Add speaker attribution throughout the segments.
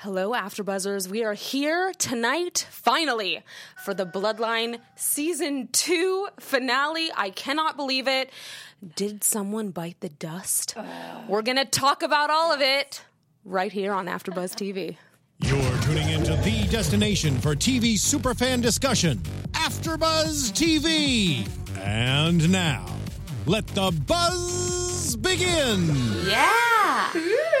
Speaker 1: Hello, AfterBuzzers. We are here tonight, finally, for the Bloodline Season 2 finale. I cannot believe it. Did someone bite the dust? We're going to talk about all of it right here on AfterBuzz TV.
Speaker 2: You're tuning into the destination for TV superfan discussion, AfterBuzz TV. And now, let the buzz begin.
Speaker 1: Yeah!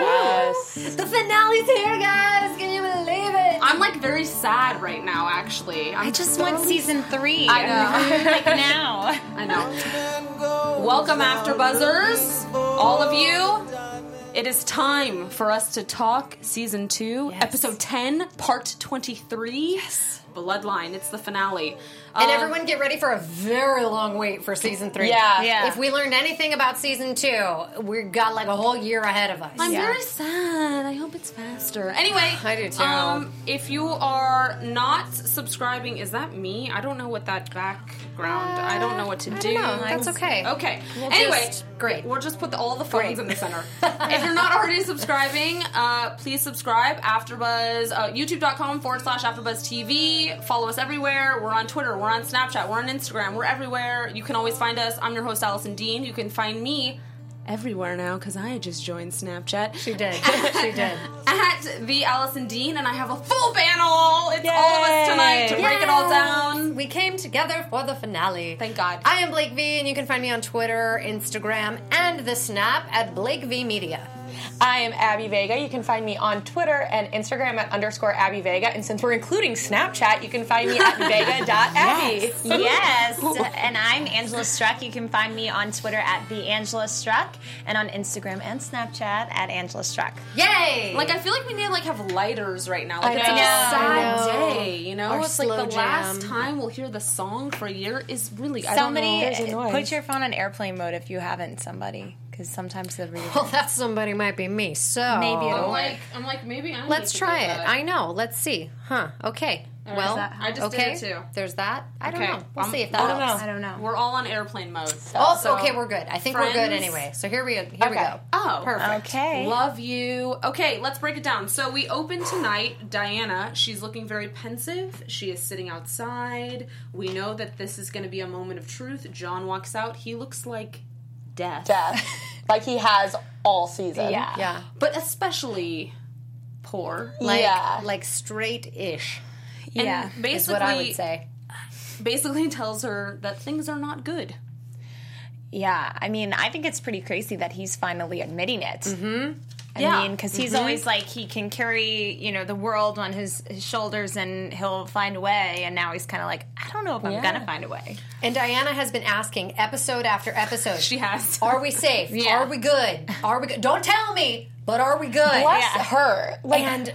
Speaker 3: Yes.
Speaker 4: The finale's here, guys. Can you believe it?
Speaker 1: I'm like very sad right now, actually. I'm
Speaker 3: I just want season three.
Speaker 1: I know.
Speaker 3: like now.
Speaker 1: I know. Welcome, After Buzzers, all of you. It is time for us to talk season two, episode 10, part 23. Yes. Bloodline. It's the finale.
Speaker 4: And
Speaker 1: Uh,
Speaker 4: everyone get ready for a very long wait for season three.
Speaker 3: Yeah. Yeah.
Speaker 4: If we learned anything about season two, we've got like a whole year ahead of us.
Speaker 1: I'm
Speaker 3: Yeah.
Speaker 1: very sad. I hope it's faster. Anyway,
Speaker 4: I do too.
Speaker 1: Um, if you are not subscribing, is that me? I don't know what that background. I don't know what to do.
Speaker 4: know. That's okay.
Speaker 1: Okay.
Speaker 4: We'll
Speaker 1: anyway,
Speaker 4: just- great.
Speaker 1: We'll just put the, all the phones in the center. if you're not already subscribing, uh, please subscribe. AfterBuzz, uh, YouTube.com forward slash AfterBuzz TV. Follow us everywhere. We're on Twitter. We're on Snapchat. We're on Instagram. We're everywhere. You can always find us. I'm your host, Allison Dean. You can find me everywhere now because I just joined Snapchat.
Speaker 4: She did. she did.
Speaker 1: At the Allison Dean, and I have a full panel. It's all of us tonight to break it all down.
Speaker 4: We came together for the finale.
Speaker 1: Thank God.
Speaker 4: I am Blake V, and you can find me on Twitter, Instagram, and the Snap at Blake V Media.
Speaker 3: I am Abby Vega. You can find me on Twitter and Instagram at underscore Abby Vega. And since we're including Snapchat, you can find me at vega.abby.
Speaker 5: Yes, and I'm Angela Struck. You can find me on Twitter at the Angela Struck, and on Instagram and Snapchat at Angela Struck.
Speaker 4: Yay!
Speaker 1: Like I feel like we need to like have lighters right now. Like
Speaker 3: I
Speaker 1: it's such a sad
Speaker 4: know.
Speaker 1: day, you know.
Speaker 4: Our
Speaker 1: it's like
Speaker 4: slow
Speaker 1: the last time we'll hear the song for a year is really I
Speaker 5: Somebody
Speaker 1: don't know.
Speaker 5: put your phone on airplane mode if you haven't. Somebody, because sometimes the reader.
Speaker 4: well, that somebody might be me. So
Speaker 5: Maybe it'll
Speaker 1: I'm like I'm like maybe I
Speaker 4: Let's
Speaker 1: need
Speaker 4: try
Speaker 1: do
Speaker 4: it.
Speaker 1: that.
Speaker 4: I know. Let's see. Huh. Okay. well,
Speaker 5: that-
Speaker 1: I just did
Speaker 4: okay.
Speaker 1: it too.
Speaker 4: There's that. I don't
Speaker 1: Okay.
Speaker 4: know. We'll
Speaker 1: Um,
Speaker 4: see if that
Speaker 3: I don't
Speaker 4: helps.
Speaker 3: know.
Speaker 5: I don't know.
Speaker 1: We're all on airplane mode.
Speaker 4: Oh,
Speaker 1: So-
Speaker 4: okay, we're good. I think we're good anyway. So here we here we go.
Speaker 1: Oh,
Speaker 4: Perfect.
Speaker 5: Okay.
Speaker 1: Love you. Okay, let's break it down. So we open tonight. Diana, she's looking very pensive. She is sitting outside. We know that this is going to be a moment of truth. John walks out. He looks like death.
Speaker 3: Death. like he has all season.
Speaker 5: Yeah.
Speaker 4: Yeah.
Speaker 1: But especially poor.
Speaker 4: Like
Speaker 3: Yeah.
Speaker 4: like straight ish
Speaker 5: Yeah, is
Speaker 1: basically,
Speaker 4: is what I would say.
Speaker 1: basically tells her that things are not good.
Speaker 5: Yeah, I mean, I think it's pretty crazy that he's finally admitting it. Mm-hmm. I
Speaker 1: Yeah.
Speaker 5: mean, because he's mm-hmm. always like he can carry you know the world on his, his shoulders and he'll find a way, and now he's kind of like, I don't know if I'm
Speaker 3: Yeah.
Speaker 5: gonna find a way.
Speaker 4: And Diana has been asking episode after episode.
Speaker 1: She has.
Speaker 4: Are we safe?
Speaker 5: Yeah.
Speaker 4: Are we good? Are we good? Don't tell me, but are we good?
Speaker 3: Bless
Speaker 5: Yeah.
Speaker 3: her. Like,
Speaker 4: And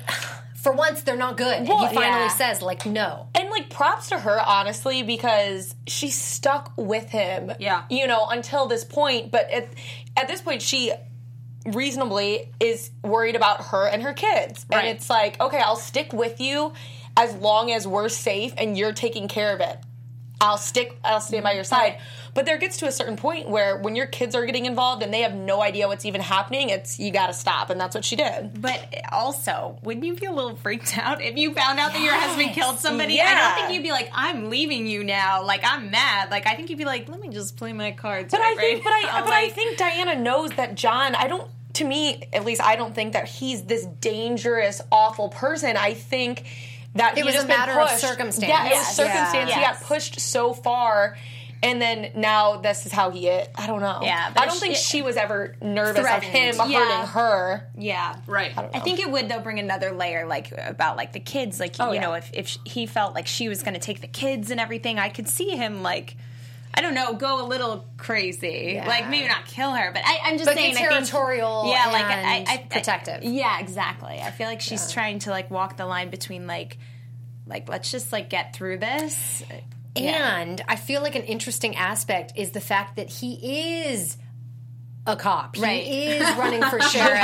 Speaker 4: for once, they're not good. and he finally says, like, no.
Speaker 3: and like props to her honestly because she stuck with him
Speaker 1: Yeah.
Speaker 3: you know until this point but at, at this point she reasonably is worried about her and her kids
Speaker 1: Right.
Speaker 3: and it's like okay i'll stick with you as long as we're safe and you're taking care of it i'll stick i'll stay by your side but there gets to a certain point where when your kids are getting involved and they have no idea what's even happening it's you gotta stop and that's what she did
Speaker 5: But also, wouldn't you be a little freaked out if you found out that your husband killed somebody? I don't think you'd be like, I'm leaving you now. Like, I'm mad. Like, I think you'd be like, let me just play my cards.
Speaker 3: But
Speaker 5: right,
Speaker 3: I think, but I, but I think Diana knows that John. I don't. To me, at least, I don't think that he's this dangerous, awful person. I think that it
Speaker 4: was a matter of circumstance.
Speaker 3: Yeah, it was circumstance.
Speaker 5: Yeah.
Speaker 3: He
Speaker 5: Yes.
Speaker 3: got pushed so far. And then now this is how he is. I don't know.
Speaker 5: Yeah,
Speaker 3: I don't
Speaker 5: she-
Speaker 3: think she was ever nervous
Speaker 4: Threatened.
Speaker 3: of him
Speaker 5: Yeah.
Speaker 3: hurting her.
Speaker 5: yeah.
Speaker 1: Right.
Speaker 5: I think it would though bring another layer, like about like the kids. Like oh, you
Speaker 3: yeah.
Speaker 5: know, if if he felt like she was going to take the kids and everything, I could see him like. I don't know, go a little crazy. Like maybe not kill her, but I, I'm just
Speaker 4: But
Speaker 5: saying. I think-
Speaker 4: territorial
Speaker 5: yeah, like I, I, I,
Speaker 4: protective.
Speaker 5: yeah, exactly. I feel like she's trying to like walk the line between like, like let's just like get through this.
Speaker 4: And I feel like an interesting aspect is the fact that he is a cop.
Speaker 5: Right.
Speaker 4: He is running for sheriff,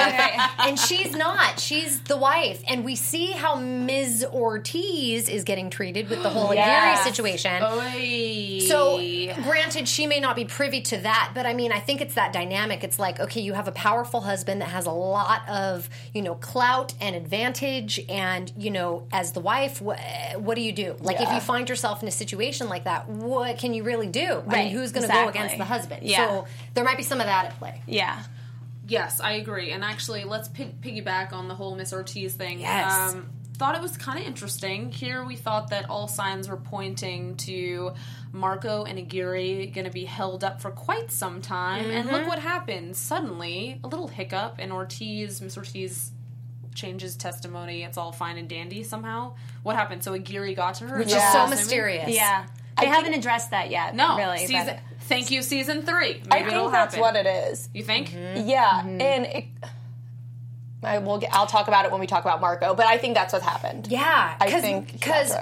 Speaker 4: and she's not. She's the wife, and we see how Ms. Ortiz is getting treated with the whole
Speaker 3: Yes.
Speaker 4: Aguirre situation.
Speaker 1: Oy.
Speaker 4: So, granted, she may not be privy to that, but I mean, I think it's that dynamic. It's like, okay, you have a powerful husband that has a lot of, you know, clout and advantage, and you know, as the wife, what, what do you do? Like, if you find yourself in a situation like that, what can you really do? I mean,
Speaker 5: Right,
Speaker 4: who's going to go against the husband?
Speaker 5: Yeah.
Speaker 4: So there might be some of that at play.
Speaker 5: Yeah.
Speaker 1: Yes, I agree. And actually, let's pi- piggyback on the whole Miss Ortiz thing.
Speaker 4: Yes.
Speaker 1: Um, thought it was kind of interesting. Here we thought that all signs were pointing to Marco and Aguirre going to be held up for quite some time. And
Speaker 4: Mm-hmm.
Speaker 1: look what happened. Suddenly, a little hiccup, and Ortiz, Miss Ortiz changes testimony. It's all fine and dandy somehow. What happened? So Aguirre got to her?
Speaker 4: Which
Speaker 1: Is
Speaker 4: is so
Speaker 1: what I'm assuming?
Speaker 4: mysterious.
Speaker 5: Yeah. They
Speaker 3: think-
Speaker 5: haven't addressed that yet.
Speaker 1: No,
Speaker 5: really.
Speaker 1: Season, thank you, season three. Maybe
Speaker 3: I
Speaker 1: it'll
Speaker 3: think that's
Speaker 1: happen.
Speaker 3: what it is.
Speaker 1: You think? Mm-hmm.
Speaker 3: Yeah, mm-hmm. and it, I will. Get, I'll talk about it when we talk about Marco, but I think that's what happened.
Speaker 4: Yeah,
Speaker 3: I think
Speaker 4: because.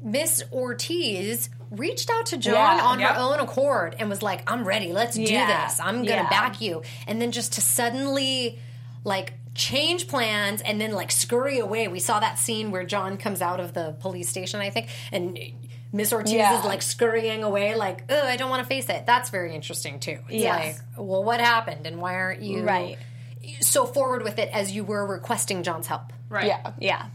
Speaker 4: Miss Ortiz reached out to John
Speaker 3: Yeah.
Speaker 4: on
Speaker 1: Yep.
Speaker 4: her own accord and was like, "I'm ready. Let's do this. I'm gonna
Speaker 5: Yeah.
Speaker 4: back you." And then just to suddenly, like. Change plans and then like scurry away. We saw that scene where John comes out of the police station, I think, and Miss Ortiz
Speaker 3: Yeah.
Speaker 4: is like scurrying away, like, "Oh, I don't want to face it." That's very interesting too. It's
Speaker 5: Yes.
Speaker 4: like, well, what happened, and why aren't you
Speaker 5: Right.
Speaker 4: so forward with it as you were requesting John's help?
Speaker 1: Right.
Speaker 3: Yeah,
Speaker 5: Yeah.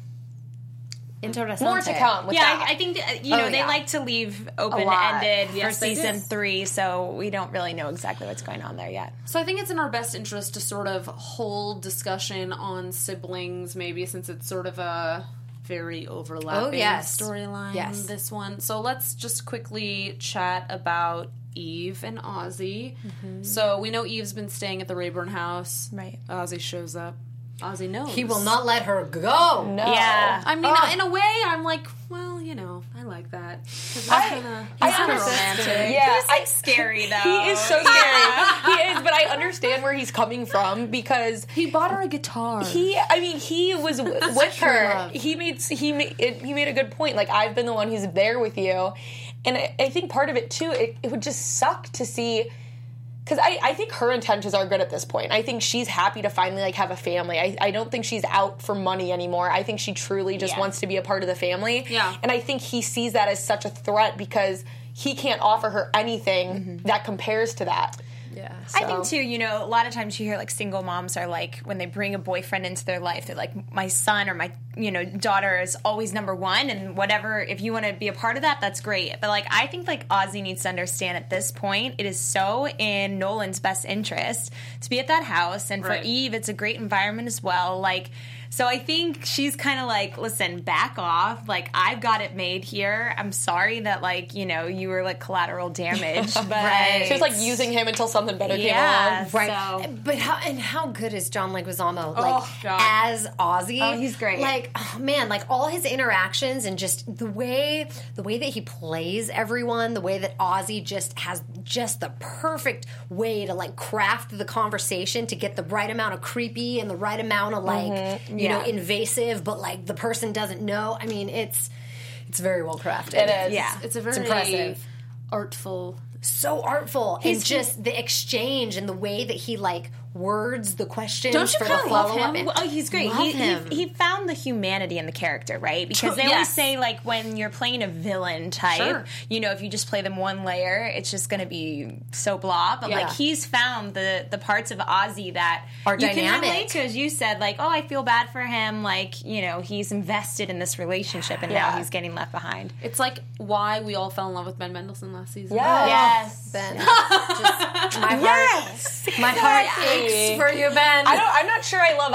Speaker 4: Interesting.
Speaker 3: more to come. With
Speaker 5: Yeah,
Speaker 3: that.
Speaker 5: I, I think that, you oh, know
Speaker 4: Oh,
Speaker 5: they
Speaker 4: yeah.
Speaker 5: like to leave open ended
Speaker 1: Yes,
Speaker 5: for season three, so we don't really know exactly what's going on there yet.
Speaker 1: So I think it's in our best interest to sort of hold discussion on siblings, maybe since it's sort of a very overlapping
Speaker 4: Oh, yes.
Speaker 1: storyline.
Speaker 4: Yes.
Speaker 1: This one. So let's just quickly chat about Eve and Ozzy.
Speaker 4: Mm-hmm.
Speaker 1: So we know Eve's been staying at the Rayburn house.
Speaker 5: Right.
Speaker 1: Ozzy shows up. Ozzy knows.
Speaker 4: He will not let her go.
Speaker 3: no.
Speaker 5: Yeah.
Speaker 1: I mean,
Speaker 4: Ah.
Speaker 1: in a way, I'm like, well, you know, I like that. 'Cause
Speaker 3: I-
Speaker 1: he's kinda,
Speaker 3: I
Speaker 1: he's kinda
Speaker 3: understand.
Speaker 1: romantic.
Speaker 3: I,
Speaker 5: Scary though.
Speaker 3: he is so scary. he is, but I understand where he's coming from because
Speaker 1: He bought her a guitar.
Speaker 3: he. I mean, he was w- with her.
Speaker 4: love.
Speaker 3: He made he made it, he made a good point. Like I've been the one who's there with you, and I, I think part of it too. It, it would just suck to see. Because I, I think her intentions are good at this point. I think she's happy to finally like have a family. I, I don't think she's out for money anymore. I think she truly just
Speaker 5: Yeah.
Speaker 3: wants to be a part of the family.
Speaker 1: Yeah.
Speaker 3: And I think he sees that as such a threat because he can't offer her anything mm-hmm. that compares to that.
Speaker 4: Yeah.
Speaker 5: I think too, you know, a lot of times you hear like single moms are like when they bring a boyfriend into their life, they're like, my son or my you know daughter is always number one, and whatever. If you want to be a part of that, that's great. But like, I think like Ozzy needs to understand at this point, it is so in Nolan's best interest to be at that house, and for Eve, it's a great environment as well. Like. So I think she's kind of like, listen, back off. Like I've got it made here. I'm sorry that like you know you were like collateral damage, but
Speaker 4: Right.
Speaker 3: She was like using him until something better
Speaker 5: Yeah.
Speaker 3: came along.
Speaker 4: Right.
Speaker 5: So-
Speaker 4: But how and how good is John Leguizamo oh, like
Speaker 1: God.
Speaker 4: as Ozzy?
Speaker 5: Oh, he's great.
Speaker 4: Like oh man, like all his interactions and just the way the way that he plays everyone, the way that Ozzy just has just the perfect way to like craft the conversation to get the right amount of creepy and the right amount of like mm-hmm. You know invasive, but like the person doesn't know. I mean, it's it's very well crafted.
Speaker 3: It is.
Speaker 5: Yeah.
Speaker 1: It's a very
Speaker 4: impressive.
Speaker 1: artful.
Speaker 4: so artful and just the exchange and the way that he like words the questions
Speaker 1: Don't you
Speaker 4: for the
Speaker 1: kinda love
Speaker 4: follow up.
Speaker 1: him?
Speaker 5: Oh, he's great.
Speaker 4: Love
Speaker 5: He,
Speaker 4: him.
Speaker 5: he he found the humanity in the character, right? Because they
Speaker 1: Yes.
Speaker 5: always say like when you're playing a villain type,
Speaker 1: Sure.
Speaker 5: you know, if you just play them one layer, it's just going to be so blah. But
Speaker 4: Yeah.
Speaker 5: like he's found the the parts of Ozzy that
Speaker 4: Are
Speaker 5: you can
Speaker 4: dynamic.
Speaker 5: relate to, as you said. Like, oh, I feel bad for him. Like, you know, he's invested in this relationship, and now he's getting left behind.
Speaker 1: It's like why we all fell in love with Ben Mendelsohn last season.
Speaker 3: Yeah.
Speaker 5: Yes.
Speaker 4: Ben, just my heart, my heart aches for you, Ben.
Speaker 3: I don't. I'm not sure. I love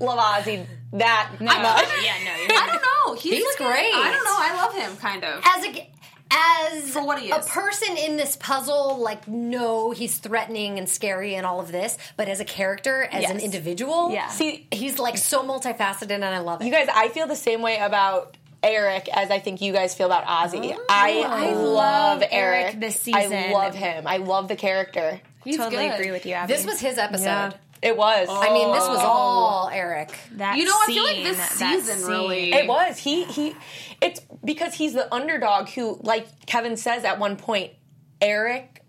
Speaker 3: love Ozzy that
Speaker 5: No,
Speaker 3: much.
Speaker 5: yeah, no, you're
Speaker 1: I don't know. He's,
Speaker 4: He's
Speaker 1: like
Speaker 4: great.
Speaker 1: I don't know. I love him kind of.
Speaker 4: as a as
Speaker 1: For what he
Speaker 4: a person in this puzzle, like no, he's threatening and scary and all of this, but as a character, as an individual,
Speaker 5: Yeah.
Speaker 3: See,
Speaker 4: he's like so multifaceted, and I love it.
Speaker 3: you guys, I feel the same way about Eric as I think you guys feel about Ozzy. I, oh,
Speaker 5: I
Speaker 3: love
Speaker 5: love
Speaker 3: Eric.
Speaker 5: Eric this
Speaker 3: I
Speaker 5: season.
Speaker 3: love him. I love the character.
Speaker 1: He's
Speaker 5: totally
Speaker 1: good.
Speaker 5: agree with you. Abby.
Speaker 4: this was his episode.
Speaker 1: Yeah.
Speaker 3: It was.
Speaker 4: I mean, this was oh. all Eric.
Speaker 5: that
Speaker 1: You know, I feel like this season really-
Speaker 3: It was. He he it's because he's the underdog who like Kevin says at one point, Eric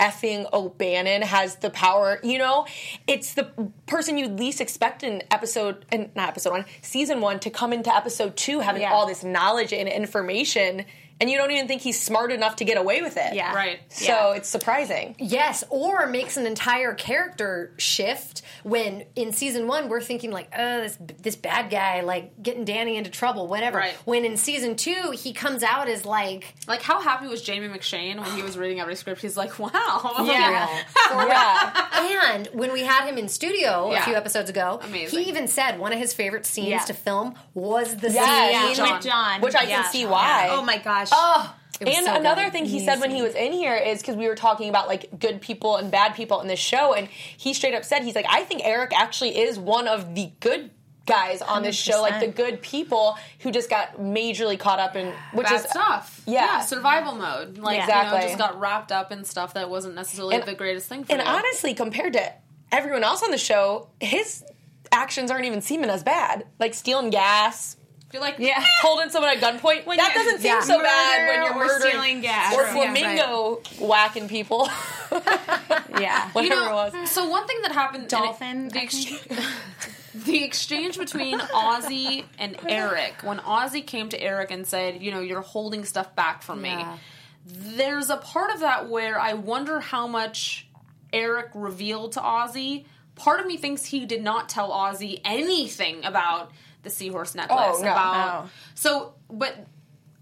Speaker 3: effing O'Bannon has the power. You know, it's the person you least expect in episode, and not episode one, season one, to come into episode two having
Speaker 5: Yeah.
Speaker 3: all this knowledge and information, and you don't even think he's smart enough to get away with it.
Speaker 5: Yeah.
Speaker 1: Right.
Speaker 3: So
Speaker 5: Yeah.
Speaker 3: it's surprising.
Speaker 4: Yes, or makes an entire character shift when in season one we're thinking like, oh, this this bad guy like getting Danny into trouble, whatever.
Speaker 1: Right.
Speaker 4: When in season two he comes out as like,
Speaker 1: Like, how happy was Jamie McShane when he was reading every script? He's like, wow.
Speaker 5: Yeah.
Speaker 3: Yeah.
Speaker 4: and when we had him in studio
Speaker 1: Yeah.
Speaker 4: a few episodes ago,
Speaker 1: Amazing.
Speaker 4: he even said one of his favorite scenes
Speaker 5: Yeah.
Speaker 4: to film was the
Speaker 3: Yes.
Speaker 4: scene.
Speaker 5: Yeah, with John.
Speaker 3: Which I can see why.
Speaker 5: Oh my gosh.
Speaker 4: Oh, it was
Speaker 3: And
Speaker 4: so
Speaker 3: another
Speaker 4: good.
Speaker 3: thing he said when he was in here is because we were talking about like good people and bad people in this show, and he straight up said he's like, I think Eric actually is one of the good guys on this show, like the good people who just got majorly caught up in which
Speaker 1: Bad
Speaker 3: is
Speaker 1: stuff.
Speaker 3: Yeah.
Speaker 1: survival mode. Like, you
Speaker 3: Exactly.
Speaker 1: know, just got wrapped up in stuff that wasn't necessarily
Speaker 3: And-
Speaker 1: the greatest thing for him.
Speaker 3: And
Speaker 1: you.
Speaker 3: honestly, compared to everyone else on the show, his actions aren't even seeming as bad. Like stealing gas,
Speaker 1: You're like,
Speaker 5: Yeah. Ah!
Speaker 3: holding someone at gunpoint.
Speaker 5: When
Speaker 3: that
Speaker 5: you're-
Speaker 3: doesn't seem
Speaker 4: yeah.
Speaker 3: so bad when you're
Speaker 5: or
Speaker 3: murdering
Speaker 5: stealing gas.
Speaker 3: or
Speaker 5: Yeah,
Speaker 3: flamingo whacking people.
Speaker 5: yeah.
Speaker 1: You
Speaker 3: Whatever
Speaker 1: know,
Speaker 3: it was.
Speaker 1: so one thing that happened and it-
Speaker 5: Dolphin,
Speaker 1: the, ex- the exchange between Ozzy and Eric when Ozzy came to Eric and said, "You know, you're holding stuff back from me."
Speaker 4: Yeah.
Speaker 1: There's a part of that where I wonder how much Eric revealed to Ozzy. Part of me thinks he did not tell Ozzy anything about the seahorse oh, necklace.
Speaker 3: Oh, no.
Speaker 1: about
Speaker 5: No.
Speaker 1: so, but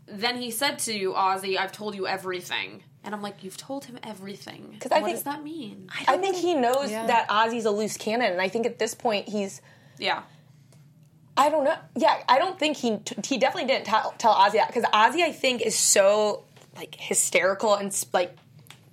Speaker 1: then he said to you, Ozzy, "I've told you everything." And I'm like, you've told him everything.
Speaker 3: 'Cause I
Speaker 1: what
Speaker 3: think-
Speaker 1: does that mean?
Speaker 3: I think he knows
Speaker 4: Yeah.
Speaker 3: that Ozzy's a loose cannon, and I think at this point he's.
Speaker 1: Yeah.
Speaker 3: I don't know. Yeah, I don't think he he definitely didn't tell, tell Ozzy that because Ozzy I think is so like hysterical and like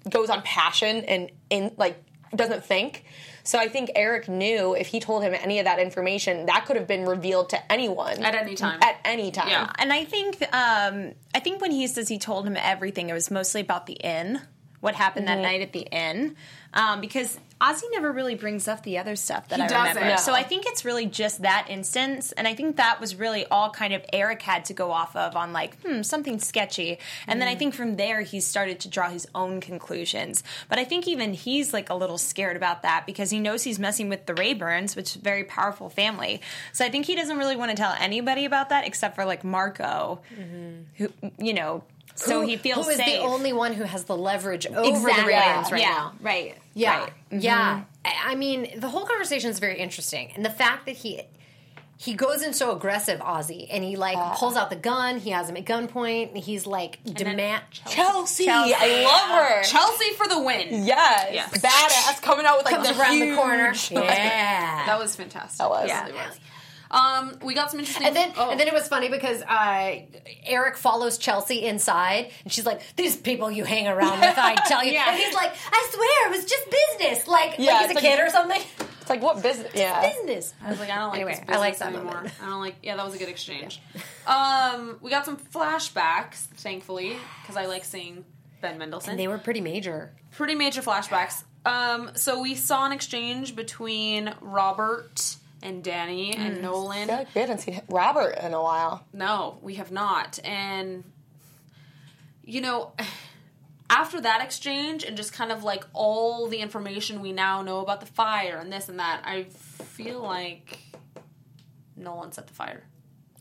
Speaker 3: goes on passion and in like doesn't think. So I think Eric knew if he told him any of that information, that could have been revealed to anyone
Speaker 1: At any time.
Speaker 3: At any time.
Speaker 1: Yeah.
Speaker 5: And I think um, I think when he says he told him everything, it was mostly about the inn, what happened
Speaker 3: Mm-hmm.
Speaker 5: that night at the inn, um, because Ozzy never really brings up the other stuff that
Speaker 1: He
Speaker 5: I
Speaker 1: doesn't.
Speaker 5: remember.
Speaker 1: No.
Speaker 5: So I think it's really just that instance, and I think that was really all kind of Eric had to go off of on like hmm something sketchy, and
Speaker 1: Mm.
Speaker 5: then I think from there he started to draw his own conclusions. But I think even he's like a little scared about that because he knows he's messing with the Rayburns, which is a very powerful family. So I think he doesn't really want to tell anybody about that except for like Marco, who you know. So
Speaker 4: Who-
Speaker 5: he feels
Speaker 4: who is
Speaker 5: safe.
Speaker 4: the only one who has the leverage over
Speaker 5: exactly.
Speaker 4: the Rayburns right
Speaker 5: yeah,
Speaker 4: now.
Speaker 5: right.
Speaker 4: Yeah,
Speaker 5: right.
Speaker 4: yeah. I I mean, the whole conversation is very interesting, and the fact that he he goes in so aggressive, Ozzy, and he like uh. pulls out the gun. He has him at gunpoint. And he's like
Speaker 1: then
Speaker 4: demand.
Speaker 3: Chelsea,
Speaker 5: Chelsea.
Speaker 3: I love her.
Speaker 1: Chelsea for the win.
Speaker 3: Yes.
Speaker 1: Yes.
Speaker 3: badass coming out with like
Speaker 4: Comes
Speaker 3: the
Speaker 4: around the corner. Yeah.
Speaker 1: That was fantastic.
Speaker 3: That was.
Speaker 1: It really was. Um, we got some interesting.
Speaker 4: And then,
Speaker 1: oh.
Speaker 4: and then it was funny because uh, Eric follows Chelsea inside, and she's like, "These people you hang around with, I tell you."
Speaker 5: Yeah.
Speaker 4: And he's like, "I swear, it was just business, like,
Speaker 3: Yeah,
Speaker 4: like he's a
Speaker 3: it's
Speaker 4: kid or something."
Speaker 3: It's like what business? Yeah.
Speaker 4: business.
Speaker 1: I was like, I don't like
Speaker 4: Anyway,
Speaker 1: this
Speaker 4: I like that
Speaker 1: anymore.
Speaker 4: moment.
Speaker 1: I don't like. Yeah, that was a good exchange. Um, we got some flashbacks, thankfully, because I like seeing Ben Mendelsohn.
Speaker 4: And they were pretty major.
Speaker 1: pretty major flashbacks. Um, so we saw an exchange between Robert and Danny and mm. Nolan.
Speaker 3: Yeah, we hadn't seen Robert in a while.
Speaker 1: No, we have not. And, you know, after that exchange and just kind of like all the information we now know about the fire and this and that, I feel like Nolan set the fire.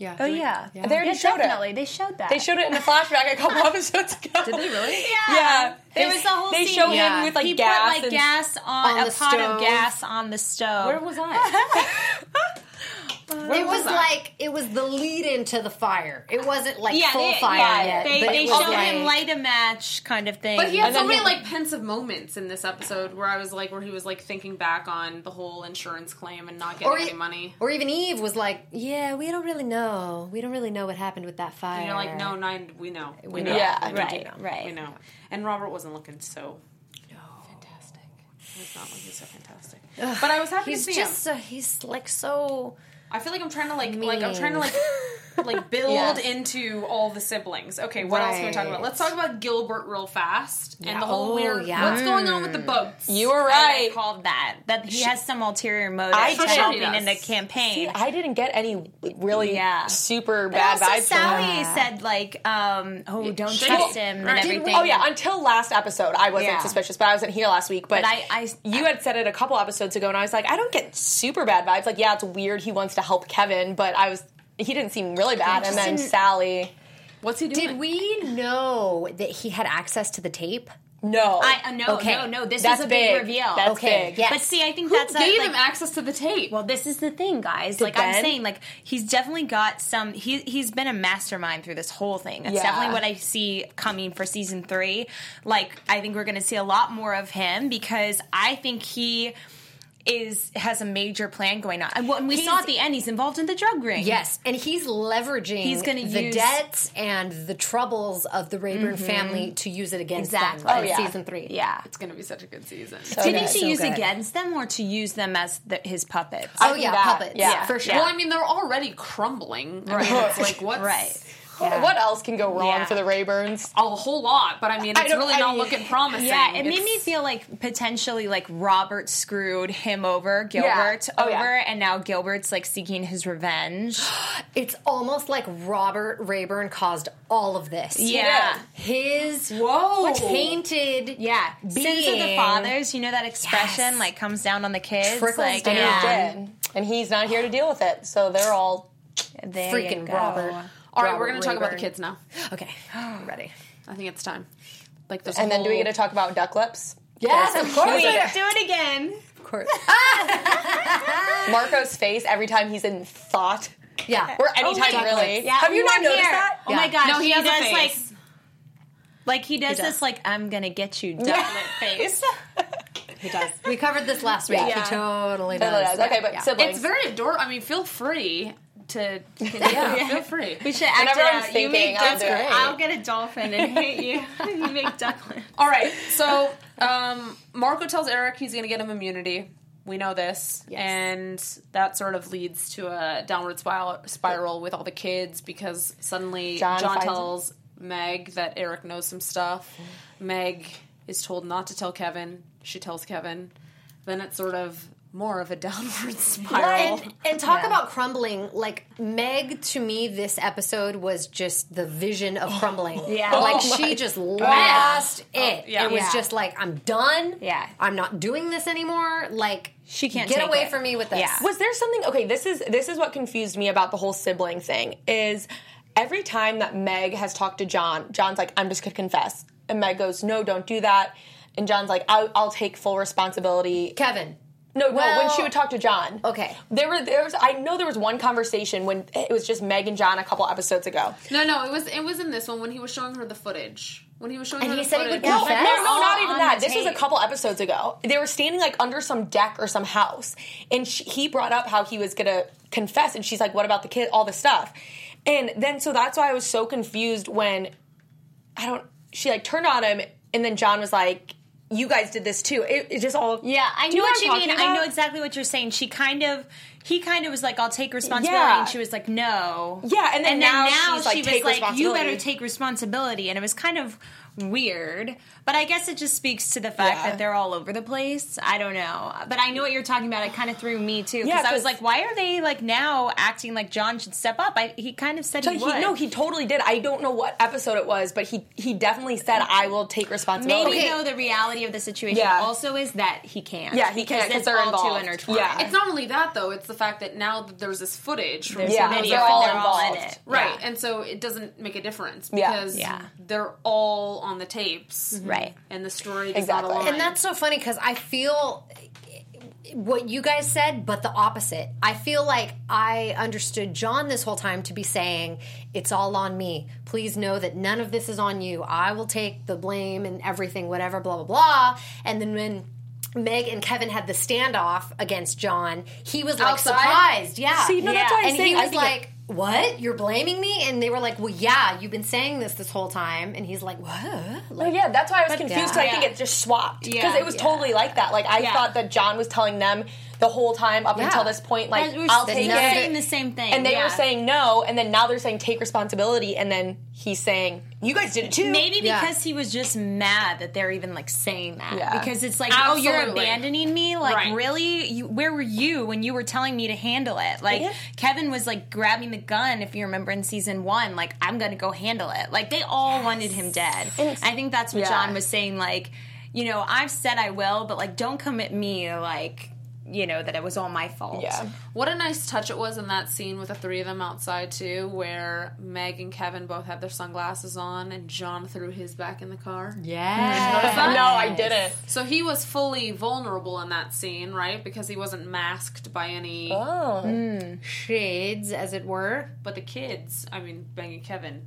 Speaker 4: Yeah.
Speaker 5: Oh yeah,
Speaker 3: They already
Speaker 5: yeah,
Speaker 3: showed
Speaker 5: definitely.
Speaker 3: it.
Speaker 5: They showed that.
Speaker 3: They showed it in a flashback a couple episodes ago.
Speaker 1: Did they really?
Speaker 5: Yeah,
Speaker 3: Yeah,
Speaker 5: There
Speaker 3: They-
Speaker 5: was a whole
Speaker 3: They
Speaker 5: scene.
Speaker 3: show him with like
Speaker 5: he
Speaker 3: gas.
Speaker 5: put like gas on,
Speaker 4: On
Speaker 5: a pot
Speaker 4: stove.
Speaker 5: of gas on the stove.
Speaker 1: Where was I?
Speaker 4: It was
Speaker 1: that?
Speaker 4: like it was the lead into the fire. It wasn't like
Speaker 5: yeah,
Speaker 4: full
Speaker 5: they,
Speaker 4: fire
Speaker 5: yeah,
Speaker 4: yet.
Speaker 5: they,
Speaker 4: but
Speaker 5: they
Speaker 4: it was
Speaker 5: showed him light a match kind of thing.
Speaker 1: But he had
Speaker 3: And
Speaker 1: so many
Speaker 3: he-
Speaker 1: like pensive moments in this episode where I was like, where he was like thinking back on the whole insurance claim and not getting
Speaker 4: Or,
Speaker 1: any money.
Speaker 4: or even Eve was like, "Yeah, we don't really know. We don't really know what happened with that fire."
Speaker 1: And you're like, no, nine, we know, we know,
Speaker 3: Yeah.
Speaker 1: we
Speaker 5: right,
Speaker 1: know.
Speaker 5: right.
Speaker 1: we know. And Robert wasn't looking so fantastic. He was not looking so fantastic. But I was happy
Speaker 4: He's
Speaker 1: to see
Speaker 4: just
Speaker 1: him.
Speaker 4: uh, he's like so.
Speaker 1: I feel like I'm trying to like like I'm trying to like like build
Speaker 3: Yes.
Speaker 1: into all the siblings. Okay, what else can we talk about? Let's talk about Gilbert real fast and the whole
Speaker 4: Oh,
Speaker 1: weird.
Speaker 4: yeah.
Speaker 1: What's going on with the boats?
Speaker 3: You were right.
Speaker 5: I
Speaker 3: right.
Speaker 5: called that. That he has some ulterior motive
Speaker 3: I
Speaker 5: for
Speaker 3: did.
Speaker 5: helping in the
Speaker 1: does.
Speaker 5: campaign.
Speaker 3: I didn't get any really
Speaker 5: Yeah.
Speaker 3: super
Speaker 5: But
Speaker 3: bad
Speaker 5: also
Speaker 3: vibes. from
Speaker 5: Sally
Speaker 3: him.
Speaker 5: said like, um, "Oh, don't
Speaker 1: Shady.
Speaker 5: trust him and
Speaker 1: Right. Did we-
Speaker 5: everything."
Speaker 3: Oh yeah, until last episode, I wasn't
Speaker 5: Yeah.
Speaker 3: suspicious, but I wasn't here last week. But,
Speaker 5: But I- I-
Speaker 3: you had said it a couple episodes ago, and I was like, I don't get super bad vibes. Like, yeah, it's weird he wants to help Kevin, but I was he didn't seem really bad. And then
Speaker 5: didn't-
Speaker 3: Sally,
Speaker 1: What's he doing?
Speaker 4: Did we know that he had access to the tape?
Speaker 3: no,
Speaker 5: I uh, no,
Speaker 4: Okay.
Speaker 5: no, no. This
Speaker 3: That's
Speaker 5: is a big,
Speaker 3: big.
Speaker 5: reveal.
Speaker 3: That's
Speaker 4: Okay,
Speaker 3: big.
Speaker 4: yes.
Speaker 5: But see, I think
Speaker 1: Who
Speaker 5: that's a,
Speaker 1: gave
Speaker 5: like,
Speaker 1: him access to the tape?
Speaker 5: Well, this is the thing, guys. like I'm saying, like he's definitely got some. He he's been a mastermind through this whole thing. That's
Speaker 3: Yeah.
Speaker 5: definitely what I see coming for season three. Like I think we're going to see a lot more of him because I think he is has a major plan going on. And when we saw at the end, he's involved in the drug ring.
Speaker 4: Yes, and he's leveraging
Speaker 5: He's gonna
Speaker 4: the
Speaker 5: use-
Speaker 4: debts and the troubles of the Rayburn mm-hmm. family to use it against
Speaker 5: Exactly.
Speaker 4: them
Speaker 5: Oh,
Speaker 3: yeah.
Speaker 4: season three.
Speaker 5: yeah.
Speaker 1: it's going to be such a good season.
Speaker 5: Do you think to
Speaker 4: So
Speaker 5: use
Speaker 4: good.
Speaker 5: against them or to use them as the, his puppets?
Speaker 4: Oh yeah,
Speaker 3: that-
Speaker 4: puppets.
Speaker 3: yeah.
Speaker 4: for sure.
Speaker 1: Well, I mean, they're already crumbling. I mean, it's like what's
Speaker 5: Right.
Speaker 3: What else can go wrong
Speaker 5: Yeah.
Speaker 3: for the Rayburns?
Speaker 1: a whole lot, but I mean, it's
Speaker 3: don't-
Speaker 1: really
Speaker 3: I
Speaker 1: not
Speaker 3: mean-
Speaker 1: looking promising.
Speaker 5: Yeah, it made me feel like potentially like Robert screwed him over, Gilbert
Speaker 3: Oh,
Speaker 5: over,
Speaker 3: yeah.
Speaker 5: and now Gilbert's like seeking his revenge.
Speaker 4: It's almost like Robert Rayburn caused all of this.
Speaker 5: Yeah.
Speaker 4: His
Speaker 1: Whoa.
Speaker 4: tainted
Speaker 5: Yeah, sins of the fathers. You know that expression
Speaker 4: Yes.
Speaker 5: like comes down on the kids.
Speaker 4: Trickles
Speaker 5: like,
Speaker 4: down.
Speaker 5: yeah.
Speaker 3: And he's not here to deal with it, so they're all.
Speaker 5: There you
Speaker 4: freaking
Speaker 5: go.
Speaker 4: Robert.
Speaker 1: All right,
Speaker 4: Robert
Speaker 1: we're going to talk about the kids now.
Speaker 4: Okay, ready.
Speaker 1: I think it's time. Like, there's
Speaker 3: And then do we get to talk about duck lips?
Speaker 4: Yes, of course. We do.
Speaker 5: do it again.
Speaker 4: Of course.
Speaker 3: Marco's face every time he's in thought,
Speaker 4: Yeah.
Speaker 3: or anytime
Speaker 4: duck
Speaker 3: really.
Speaker 5: Yeah,
Speaker 3: Have you
Speaker 5: we
Speaker 3: not
Speaker 5: weren't
Speaker 3: noticed
Speaker 5: here.
Speaker 3: that?
Speaker 5: Oh my
Speaker 4: Yeah.
Speaker 5: gosh,
Speaker 1: No, he, has
Speaker 5: does
Speaker 1: a face.
Speaker 5: like like he does,
Speaker 4: does.
Speaker 5: this like I'm gonna get you duck
Speaker 3: Yeah.
Speaker 5: lip face.
Speaker 4: He does. We covered this last week.
Speaker 3: Yeah.
Speaker 4: He totally
Speaker 3: Totally
Speaker 4: does.
Speaker 3: does. Okay, but
Speaker 4: Yeah.
Speaker 3: siblings.
Speaker 1: It's very adorable. I mean, feel free to. Yeah, feel free.
Speaker 5: We should act
Speaker 3: Whenever
Speaker 5: it
Speaker 3: I'm
Speaker 5: out. You
Speaker 3: thinking,
Speaker 5: make
Speaker 3: I'll
Speaker 5: duck
Speaker 3: do it.
Speaker 5: I'll get a dolphin and hit you. you make duckling.
Speaker 1: All right, so um, Marco tells Eric he's going to get him immunity. We know this, and that sort of leads to a downward spiral, spiral with all the kids because suddenly
Speaker 3: John
Speaker 1: John,
Speaker 3: finds-
Speaker 1: tells Meg that Eric knows some stuff. Meg is told not to tell Kevin. She tells Kevin. Then it's sort of more of a downward spiral.
Speaker 4: And, and talk about crumbling. Like Meg, to me, this episode was just the vision of crumbling.
Speaker 5: Yeah.
Speaker 4: like
Speaker 3: Oh
Speaker 4: she just lost oh, it.
Speaker 1: yeah.
Speaker 4: It was
Speaker 5: Yeah.
Speaker 4: just like I'm done.
Speaker 5: Yeah.
Speaker 4: I'm not doing this anymore. Like
Speaker 5: She can't
Speaker 4: get
Speaker 5: take
Speaker 4: away
Speaker 5: it.
Speaker 4: from me with this.
Speaker 5: Yeah.
Speaker 3: Was there something? Okay, this is this is what confused me about the whole sibling thing. Is every time that Meg has talked to John, John's like, "I'm just gonna confess," and Meg goes, "No, don't do that." And John's like, "I'll, I'll take full responsibility."
Speaker 4: Kevin.
Speaker 3: No, no. When she would talk to John,
Speaker 4: Okay.
Speaker 3: There were there was I know there was one conversation when it was just Meg and John a couple episodes ago.
Speaker 1: no, no, it was it was in this one when he was showing her the footage. When he was showing
Speaker 4: And
Speaker 1: her
Speaker 4: he
Speaker 1: the
Speaker 4: said he would
Speaker 1: footage.
Speaker 3: No,
Speaker 4: confess?
Speaker 3: no, no, not even that.
Speaker 5: the
Speaker 3: This was a couple episodes ago. They were standing like under some deck or some house, and she, he brought up how he was gonna confess, and she's like, "What about the kid? All the stuff." And then so that's why I was so confused when I don't. She like turned on him, and then John was like, "You guys did this too." It, it just all
Speaker 5: Yeah, I know what
Speaker 3: know
Speaker 5: you mean.
Speaker 3: talking
Speaker 5: I know exactly what you're saying. She kind of, he kind of was like, "I'll take responsibility,"
Speaker 3: Yeah.
Speaker 5: and she was like, "No."
Speaker 3: Yeah, and then now she's like,
Speaker 5: she was like, "You better take responsibility," and it was kind of weird. But I guess it just speaks to the fact
Speaker 3: Yeah.
Speaker 5: that they're all over the place. I don't know, but I know what you're talking about. It kind of threw me too because
Speaker 3: Yeah,
Speaker 5: I was like, "Why are they like now acting like John should step up?" I, he kind of said
Speaker 3: So
Speaker 5: he
Speaker 3: he,
Speaker 5: would.
Speaker 3: no, he totally did. I don't know what episode it was, but he he definitely said, "I will take responsibility."
Speaker 5: Maybe
Speaker 4: Okay.
Speaker 5: though the reality of the situation
Speaker 3: Yeah.
Speaker 5: also is that he can't.
Speaker 3: Yeah, he can't, 'cause
Speaker 5: it's
Speaker 3: they're
Speaker 5: all too intertwined.
Speaker 3: Yeah.
Speaker 1: It's not only that though; it's the fact that now that there's this footage from
Speaker 5: There's
Speaker 3: Yeah,
Speaker 5: video
Speaker 3: they're
Speaker 5: and
Speaker 3: all
Speaker 5: they're all in it.
Speaker 1: right,
Speaker 5: Yeah.
Speaker 1: and so it doesn't make a difference
Speaker 3: Yeah.
Speaker 1: because
Speaker 5: Yeah.
Speaker 1: they're all on the tapes, mm-hmm.
Speaker 5: Right.
Speaker 1: And the story
Speaker 3: Exactly.
Speaker 1: not.
Speaker 4: And that's so funny because I feel what you guys said, but the opposite. I feel like I understood John this whole time to be saying, It's all on me. Please know that none of this is on you. I will take the blame and everything, whatever, blah, blah, blah. And then when Meg and Kevin had the standoff against John, he was like
Speaker 1: Outside?
Speaker 4: surprised. Yeah.
Speaker 3: See, no, that's
Speaker 5: Yeah.
Speaker 3: why I'm
Speaker 4: and
Speaker 3: saying
Speaker 4: he
Speaker 3: I
Speaker 4: was
Speaker 3: it-
Speaker 4: like, "What? You're blaming me?" And they were like, "Well, yeah, you've been saying this this whole time." And he's like, "What?" Like,
Speaker 3: yeah, that's why I was confused
Speaker 4: yeah.
Speaker 3: I think it just swapped because
Speaker 5: Yeah.
Speaker 3: it was totally like that. Like I
Speaker 5: Yeah.
Speaker 3: thought that John was telling them the whole time up
Speaker 4: Yeah.
Speaker 3: until this point. Like,
Speaker 5: But we're
Speaker 3: I'll
Speaker 5: still
Speaker 3: take
Speaker 5: saying
Speaker 3: it.
Speaker 5: the same thing.
Speaker 3: and they
Speaker 5: yeah.
Speaker 3: were saying no, and then now they're saying take responsibility, and then he's saying you guys did it too.
Speaker 5: Maybe
Speaker 4: Yeah.
Speaker 5: because he was just mad that they're even like saying that.
Speaker 3: Yeah.
Speaker 5: Because it's like, oh, you're abandoning me. Like,
Speaker 1: Right.
Speaker 5: really? You, where were you when you were telling me to handle it? Like,
Speaker 3: Yeah.
Speaker 5: Kevin was like grabbing the gun. If you remember in season one, like, I'm gonna go handle it. Like, they all wanted him dead.
Speaker 3: it's-
Speaker 5: I think that's what
Speaker 3: Yeah.
Speaker 5: John was saying. Like, you know, I've said I will, but like, don't come at me like, you know, that it was all my fault.
Speaker 3: Yeah.
Speaker 1: What a nice touch it was in that scene with the three of them outside too, where Meg and Kevin both had their sunglasses on, and John threw his back in the car.
Speaker 4: Yeah.
Speaker 3: No, I didn't.
Speaker 1: So he was fully vulnerable in that scene, right? Because he wasn't masked by any.
Speaker 3: Oh.
Speaker 4: Shades, as it were.
Speaker 1: But the kids, I mean, Meg and Kevin,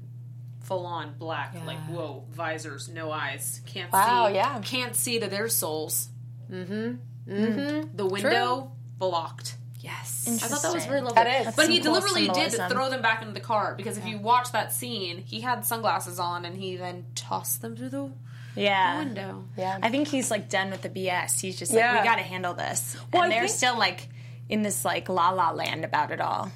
Speaker 1: full on black, like whoa, visors, no eyes, can't
Speaker 3: Wow,
Speaker 1: see.
Speaker 3: yeah.
Speaker 1: can't see to their souls. Mm-hmm. Mm-hmm. The window blocked.
Speaker 4: Yes.
Speaker 1: I thought that was very lovely.
Speaker 3: That is.
Speaker 1: But he
Speaker 5: cool
Speaker 1: deliberately did throw them back into the car because if you watch that scene, he had sunglasses on and he then tossed them through the
Speaker 5: Yeah.
Speaker 1: window.
Speaker 3: Yeah.
Speaker 5: I think he's like done with the BS. He's just
Speaker 3: Yeah.
Speaker 5: like, we got to handle this.
Speaker 3: Well,
Speaker 5: and
Speaker 3: I
Speaker 5: they're
Speaker 3: think-
Speaker 5: still like in this like la la land about it all.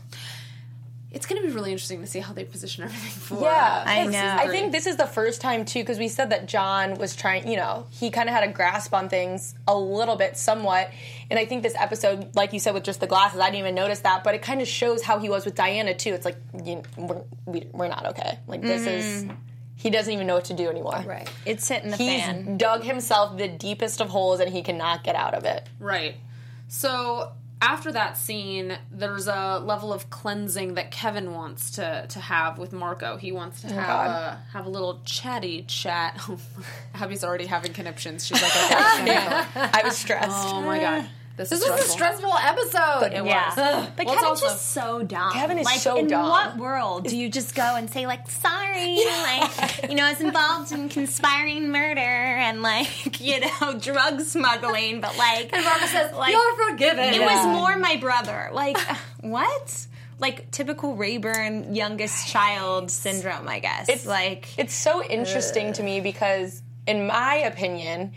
Speaker 1: It's going to be really interesting to see how they position everything for.
Speaker 3: Yeah,
Speaker 5: I know.
Speaker 3: I think this is the first time too, because we said that John was trying. You know, he kind of had a grasp on things a little bit, somewhat. And I think this episode, like you said, with just the glasses, I didn't even notice that, but it kind of shows how he was with Diana too. It's like you, we're, we, we're not okay. Like this is. Mm. He doesn't even know what to do anymore.
Speaker 4: Right.
Speaker 5: It's hitting the
Speaker 3: He's
Speaker 5: fan.
Speaker 3: dug himself the deepest of holes, and he cannot get out of it.
Speaker 1: Right. So after that scene, there's a level of cleansing that Kevin wants to to have with Marco. He wants to oh have
Speaker 3: God.
Speaker 1: a have a little chatty chat. Abby's already having conniptions. She's like, okay.
Speaker 3: I was stressed.
Speaker 1: oh my god, this,
Speaker 4: This
Speaker 1: is
Speaker 4: was a
Speaker 1: stressful.
Speaker 4: stressful episode.
Speaker 1: It
Speaker 5: Yeah.
Speaker 1: was.
Speaker 5: But
Speaker 1: Well, it's
Speaker 5: Kevin's just so dumb.
Speaker 3: Kevin is
Speaker 5: like,
Speaker 3: so
Speaker 5: in
Speaker 3: dumb.
Speaker 5: what world do you just go and say like sorry, like you know, I was involved in conspiring murder and like you know drug smuggling, but like
Speaker 4: And Marco says,
Speaker 5: Like,
Speaker 4: "You're forgiven."
Speaker 5: it was more my brother. Like what? Like typical Rayburn youngest child syndrome, I guess.
Speaker 3: It's
Speaker 5: like
Speaker 3: It's so interesting to me because, in my opinion,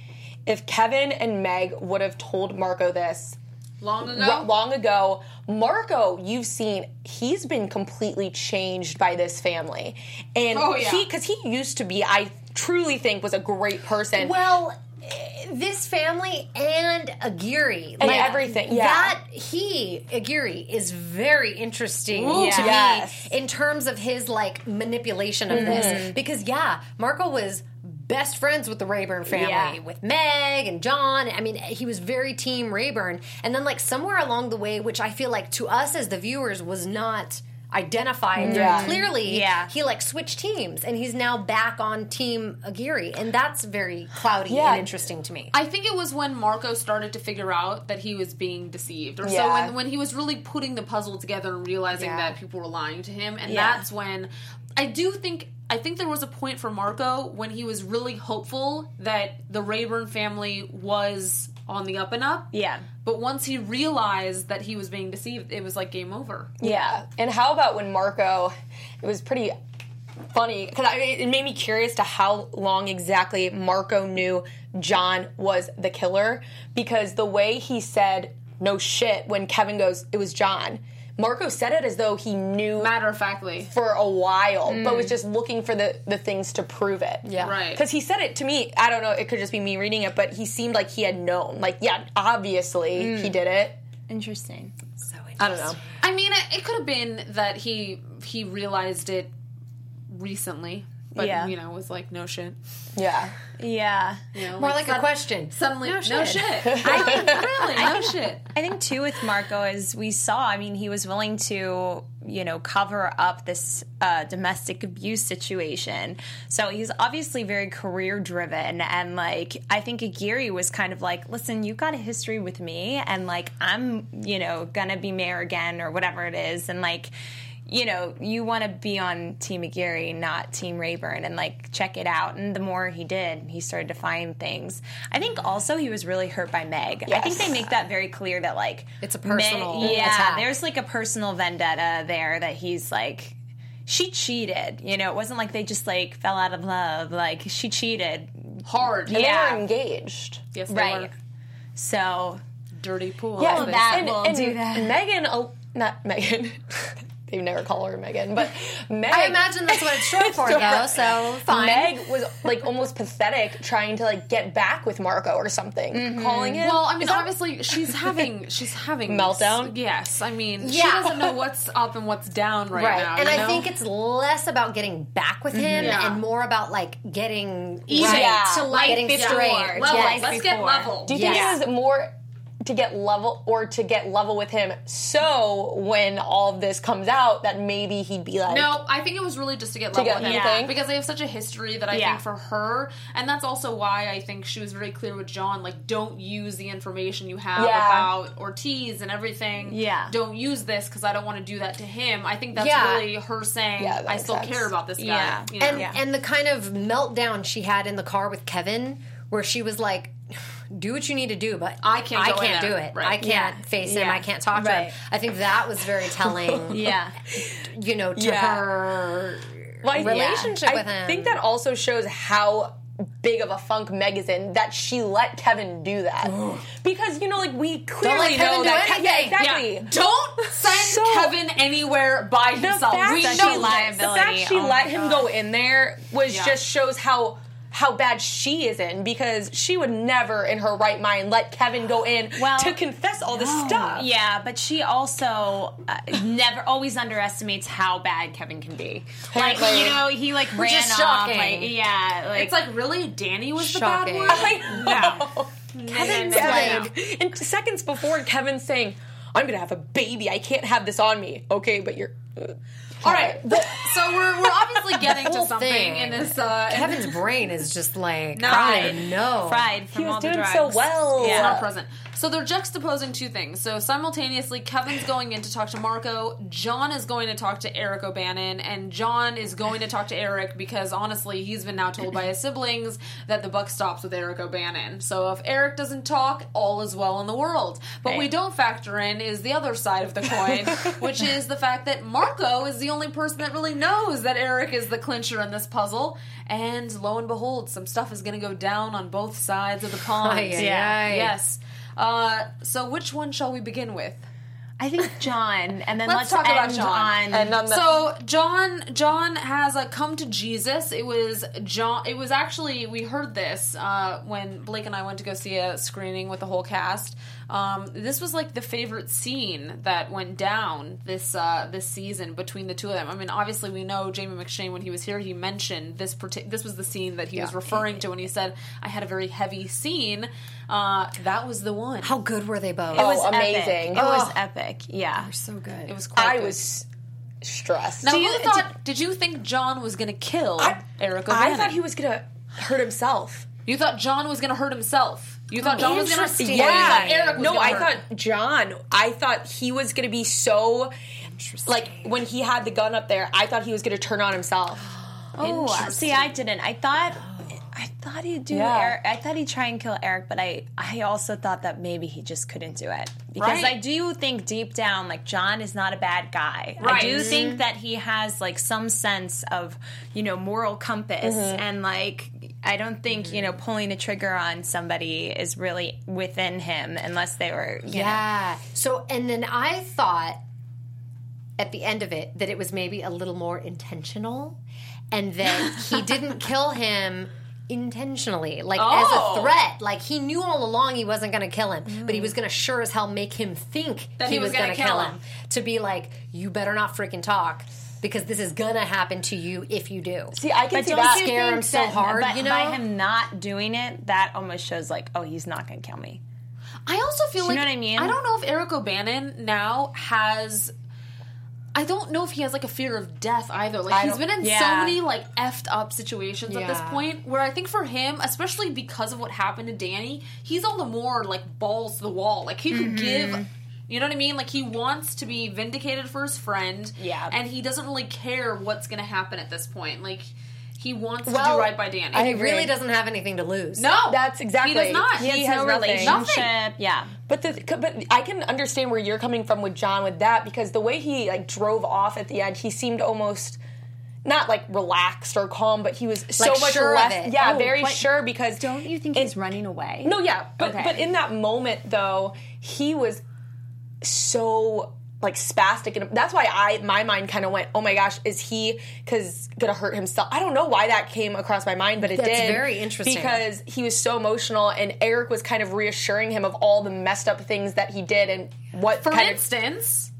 Speaker 3: if Kevin and Meg would have told Marco this
Speaker 1: Long ago.
Speaker 3: ro- long ago, Marco, you've seen, he's been completely changed by this family, and
Speaker 1: Oh, yeah.
Speaker 3: he because he used to be, I truly think, was a great person.
Speaker 4: Well, this family and Aguirre
Speaker 3: And everything, yeah.
Speaker 4: That he Aguirre is very interesting
Speaker 1: Ooh,
Speaker 4: to
Speaker 3: yes.
Speaker 4: me in terms of his like manipulation of mm-hmm. this because yeah, Marco was best friends with the Rayburn family
Speaker 5: Yeah.
Speaker 4: with Meg and John. I mean, he was very team Rayburn, and then like somewhere along the way, which I feel like to us as the viewers was not identified very
Speaker 3: Yeah.
Speaker 4: clearly
Speaker 5: Yeah.
Speaker 4: he like switched teams and he's now back on team Aguirre and that's very cloudy
Speaker 3: Yeah.
Speaker 4: and interesting to me
Speaker 1: I think it was when Marco started to figure out that he was being deceived, or so when, when he was really putting the puzzle together and realizing
Speaker 4: Yeah.
Speaker 1: that people were lying to him, and
Speaker 5: Yeah.
Speaker 1: that's when I do think I think there was a point for Marco when he was really hopeful that the Rayburn family was on the up and up.
Speaker 5: yeah.
Speaker 1: But once he realized that he was being deceived, it was like game over.
Speaker 3: Yeah. And how about when Marco? It was pretty funny because it made me curious to how long exactly Marco knew John was the killer because the way he said no shit when Kevin goes it was John. Marco said it as though he knew
Speaker 1: Matter of factly.
Speaker 3: for a while, but was mm. just looking for the, the things to prove it.
Speaker 4: Yeah.
Speaker 1: Right.
Speaker 3: Because he said it to me. I don't know. It could just be me reading it, but he seemed like he had known. Like, yeah, obviously mm. he did it.
Speaker 5: Interesting.
Speaker 4: so interesting.
Speaker 3: I don't know.
Speaker 1: I mean, it, it could have been that he he realized it recently, but
Speaker 5: Yeah.
Speaker 1: you know, was like no shit.
Speaker 3: Yeah.
Speaker 5: Yeah.
Speaker 1: You know,
Speaker 4: more like a question
Speaker 1: Suddenly, no
Speaker 4: No
Speaker 1: shit.
Speaker 4: shit.
Speaker 1: really, no shit.
Speaker 5: I think too with Marco, as we saw, I mean, he was willing to, you know, cover up this uh, domestic abuse situation. So he's obviously very career driven, and like I think Aguirre was kind of like, listen, you've got a history with me, and like I'm, you know, gonna be mayor again or whatever it is, and like. You know, you want to be on Team Aguirre, not Team Rayburn, and like check it out. And the more he did, he started to find things. I think also he was really hurt by Meg. I think they make that very clear that like
Speaker 4: It's a personal
Speaker 5: Meg- yeah,
Speaker 4: attack.
Speaker 5: there's like a personal vendetta there that he's like she cheated. You know, it wasn't like they just like fell out of love. Like she cheated.
Speaker 1: Hard.
Speaker 3: And
Speaker 5: Yeah.
Speaker 3: they were engaged.
Speaker 1: Yes, they
Speaker 5: Right.
Speaker 1: were.
Speaker 5: So
Speaker 1: dirty pool.
Speaker 3: Yeah,
Speaker 1: That's
Speaker 5: that
Speaker 3: and,
Speaker 5: will
Speaker 3: and
Speaker 5: do that.
Speaker 3: Megan, not Megan. they never call her Megan, but Meg.
Speaker 4: I imagine that's what it's short for, though. So fine.
Speaker 3: Meg was like almost pathetic trying to like get back with Marco or something,
Speaker 4: Mm-hmm.
Speaker 3: calling him.
Speaker 1: Well, I mean,
Speaker 3: Is that-
Speaker 1: obviously, she's having she's having
Speaker 3: Meltdown?
Speaker 1: Yes, I mean, she doesn't know what's up and what's down right,
Speaker 4: Right.
Speaker 1: now.
Speaker 4: and
Speaker 1: you
Speaker 4: I
Speaker 1: know?
Speaker 4: think it's less about getting back with him
Speaker 1: Yeah.
Speaker 4: and more about like getting
Speaker 1: Even
Speaker 4: right,
Speaker 3: Yeah.
Speaker 5: to life
Speaker 4: getting
Speaker 5: before.
Speaker 4: straight.
Speaker 1: level.
Speaker 4: Yes.
Speaker 1: Let's get
Speaker 5: before.
Speaker 1: level.
Speaker 3: Do you think
Speaker 4: Yes.
Speaker 3: it was more to get level or to get level with him so when all of this comes out that maybe he'd be like
Speaker 1: No, I think it was really just to get level
Speaker 3: get-
Speaker 1: with him
Speaker 3: you
Speaker 5: think?
Speaker 1: because they have such a history that I
Speaker 5: Yeah.
Speaker 1: think for her, and that's also why I think she was very clear with John. Like, don't use the information you have
Speaker 3: Yeah.
Speaker 1: about Ortiz and everything.
Speaker 5: Yeah.
Speaker 1: don't use this because I don't want to do that to him. I think that's
Speaker 4: Yeah.
Speaker 1: really her saying,
Speaker 3: Yeah,
Speaker 1: "I still
Speaker 3: sense.
Speaker 1: care about this guy."
Speaker 5: Yeah.
Speaker 1: you know?
Speaker 4: and
Speaker 5: Yeah.
Speaker 4: and the kind of meltdown she had in the car with Kevin, where she was like, "Do what you need to do, but
Speaker 1: I can't
Speaker 4: I can't do it.
Speaker 1: Right.
Speaker 4: I can't
Speaker 5: Yeah.
Speaker 4: face him.
Speaker 5: Yeah.
Speaker 4: I can't talk to
Speaker 5: Right.
Speaker 4: him." I think that was very telling.
Speaker 5: Yeah.
Speaker 4: you know, to
Speaker 3: Yeah.
Speaker 4: her relationship with him.
Speaker 3: I think that also shows how big of a funk Meg is in that she let Kevin do that because you know like we clearly
Speaker 4: Kevin
Speaker 3: know that Ke- yeah exactly.
Speaker 1: Yeah. Don't send
Speaker 3: So-
Speaker 1: Kevin anywhere by himself. We know
Speaker 3: she,
Speaker 5: liability.
Speaker 3: the fact she
Speaker 5: Oh
Speaker 3: let him go in there was
Speaker 1: Yeah.
Speaker 3: just shows how how bad she is in because she would never in her right mind let Kevin go in
Speaker 5: Well,
Speaker 3: to confess all this stuff.
Speaker 5: Yeah, but she also uh, never always underestimates how bad Kevin can be. Like
Speaker 3: Apparently.
Speaker 5: you know, he like ran
Speaker 4: is
Speaker 5: off.
Speaker 4: shocking.
Speaker 5: Like yeah, like
Speaker 1: It's like really, Danny was
Speaker 4: Shocking.
Speaker 1: the bad one.
Speaker 3: I know.
Speaker 4: Kevin's
Speaker 3: Kevin,
Speaker 4: like,
Speaker 3: and seconds before Kevin's saying, "I'm gonna have a baby. I can't have this on me." Okay, but you're. Uh,
Speaker 1: All right, so we're, we're obviously getting to something
Speaker 4: thing.
Speaker 1: in this. Uh,
Speaker 4: Kevin's brain is just like fried
Speaker 1: No.
Speaker 4: I know.
Speaker 5: fried from
Speaker 3: he was
Speaker 5: all the
Speaker 3: doing
Speaker 5: drugs.
Speaker 3: so well.
Speaker 5: Yeah.
Speaker 1: not present. So they're juxtaposing two things. So simultaneously, Kevin's going in to talk to Marco. John is going to talk to Eric O'Bannon, and John is going to talk to Eric because honestly, he's been now told by his siblings that the buck stops with Eric O'Bannon. So if Eric doesn't talk, all is well in the world. But we don't factor in is the other side of the coin, which is the fact that Marco is the only person that really knows that Eric is the clincher in this puzzle. And lo and behold, some stuff is going to go down on both sides of the pond.
Speaker 5: Yeah.
Speaker 1: Yes. Uh, so which one shall we begin with?
Speaker 5: I think John, and then
Speaker 1: Let's
Speaker 5: let's,
Speaker 1: talk about
Speaker 5: end
Speaker 1: John.
Speaker 5: on.
Speaker 3: And on the,
Speaker 1: So John John has a come to Jesus. It was John. It was actually we heard this uh, when Blake and I went to go see a screening with the whole cast. Um, this was like the favorite scene that went down this uh, this season between the two of them. I mean, obviously we know Jamie McShane when he was here. He mentioned this. Partic- this was the scene that he was referring to when he said, "I had a very heavy scene." Uh, that was the one.
Speaker 4: How good were they both?
Speaker 5: it was
Speaker 3: Oh,
Speaker 5: epic.
Speaker 3: amazing.
Speaker 5: It was
Speaker 3: Oh.
Speaker 5: epic. Yeah.
Speaker 4: They're so good.
Speaker 1: it was. Quite
Speaker 3: I
Speaker 1: good.
Speaker 3: was stressed.
Speaker 1: Now,
Speaker 5: Do
Speaker 1: who
Speaker 5: you-
Speaker 1: thought? Did you think John was going to kill
Speaker 3: I,
Speaker 1: Eric
Speaker 3: I thought he was gonna hurt himself.
Speaker 1: You thought John was going to hurt himself. You thought John was to.
Speaker 4: interesting.
Speaker 1: Yeah. You
Speaker 3: Yeah,
Speaker 1: thought Eric was
Speaker 3: no, I
Speaker 1: hurt
Speaker 3: thought. John. I thought he was gonna be so. Like when he had the gun up there, I thought he was gonna turn on himself.
Speaker 5: Oh, see, I didn't. I thought. I thought he'd do
Speaker 3: Yeah.
Speaker 5: Eric. I thought he'd try and kill Eric, but I, I also thought that maybe he just couldn't do it because
Speaker 1: Right.
Speaker 5: I do think deep down, like John is not a bad guy. I
Speaker 1: Right.
Speaker 5: do
Speaker 1: Mhm.
Speaker 5: think that he has like some sense of, you know, moral compass, and like I don't think you know mm-hmm. pulling a trigger on somebody is really within him unless they were, you know,
Speaker 4: Yeah. So, and then I thought at the end of it that it was maybe a little more intentional and that he didn't kill him intentionally, like
Speaker 1: Oh.
Speaker 4: as a oh. threat. Like he knew all along he wasn't going to kill him, but he mm. was going to sure as hell make him think
Speaker 1: That
Speaker 4: he,
Speaker 1: was
Speaker 4: was
Speaker 1: gonna kill
Speaker 4: kill
Speaker 1: him.
Speaker 4: him. To be like, you better not freaking talk because this is going to happen to you if you do.
Speaker 3: See, I can
Speaker 5: But
Speaker 3: see
Speaker 5: don't
Speaker 3: that.
Speaker 5: you
Speaker 4: Scare
Speaker 5: think
Speaker 4: him so
Speaker 5: that
Speaker 4: hard,
Speaker 5: But
Speaker 4: you know?
Speaker 5: by him not doing it, that almost shows like, oh, he's not going to kill me.
Speaker 1: I also feel
Speaker 5: you
Speaker 1: like
Speaker 5: know what I mean?
Speaker 1: I don't know if Eric O'Bannon now has. I don't know if he has like a fear of death either. Like
Speaker 3: I
Speaker 1: he's
Speaker 3: don't-
Speaker 1: been in so many like effed up situations at this point where I think for him, especially because of what happened to Danny, he's all the more like balls to the wall. Like he could give mm-hmm. You know what I mean? Like he wants to be vindicated for his friend.
Speaker 5: Yeah.
Speaker 1: And he doesn't really care what's gonna happen at this point. Like he wants to
Speaker 3: Well,
Speaker 1: do right by Danny.
Speaker 3: I
Speaker 4: He
Speaker 3: agree.
Speaker 4: really doesn't have anything to lose.
Speaker 1: no,
Speaker 3: That's exactly.
Speaker 1: He does not.
Speaker 3: He
Speaker 5: He
Speaker 3: has
Speaker 5: has no
Speaker 3: nothing.
Speaker 5: relationship.
Speaker 1: Nothing.
Speaker 5: Yeah.
Speaker 3: But the but I can understand where you're coming from with John with that because the way he like drove off at the end, he seemed almost not like relaxed or calm, but he was so
Speaker 4: Like
Speaker 3: much
Speaker 4: sure of
Speaker 3: less.
Speaker 4: it.
Speaker 3: Yeah,
Speaker 5: Oh,
Speaker 3: very
Speaker 5: but
Speaker 3: sure because
Speaker 5: Don't you think
Speaker 3: it-
Speaker 5: he's running away?
Speaker 3: No, yeah, but
Speaker 5: Okay.
Speaker 3: but in that moment though, he was so like spastic, and that's why I my mind kind of went, oh my gosh, is he because gonna hurt himself? I don't know why that came across my mind, but it
Speaker 4: That's
Speaker 3: did.
Speaker 4: very interesting.
Speaker 3: because he was so emotional, and Eric was kind of reassuring him of all the messed up things that he did and what
Speaker 1: For
Speaker 3: kind
Speaker 1: instance,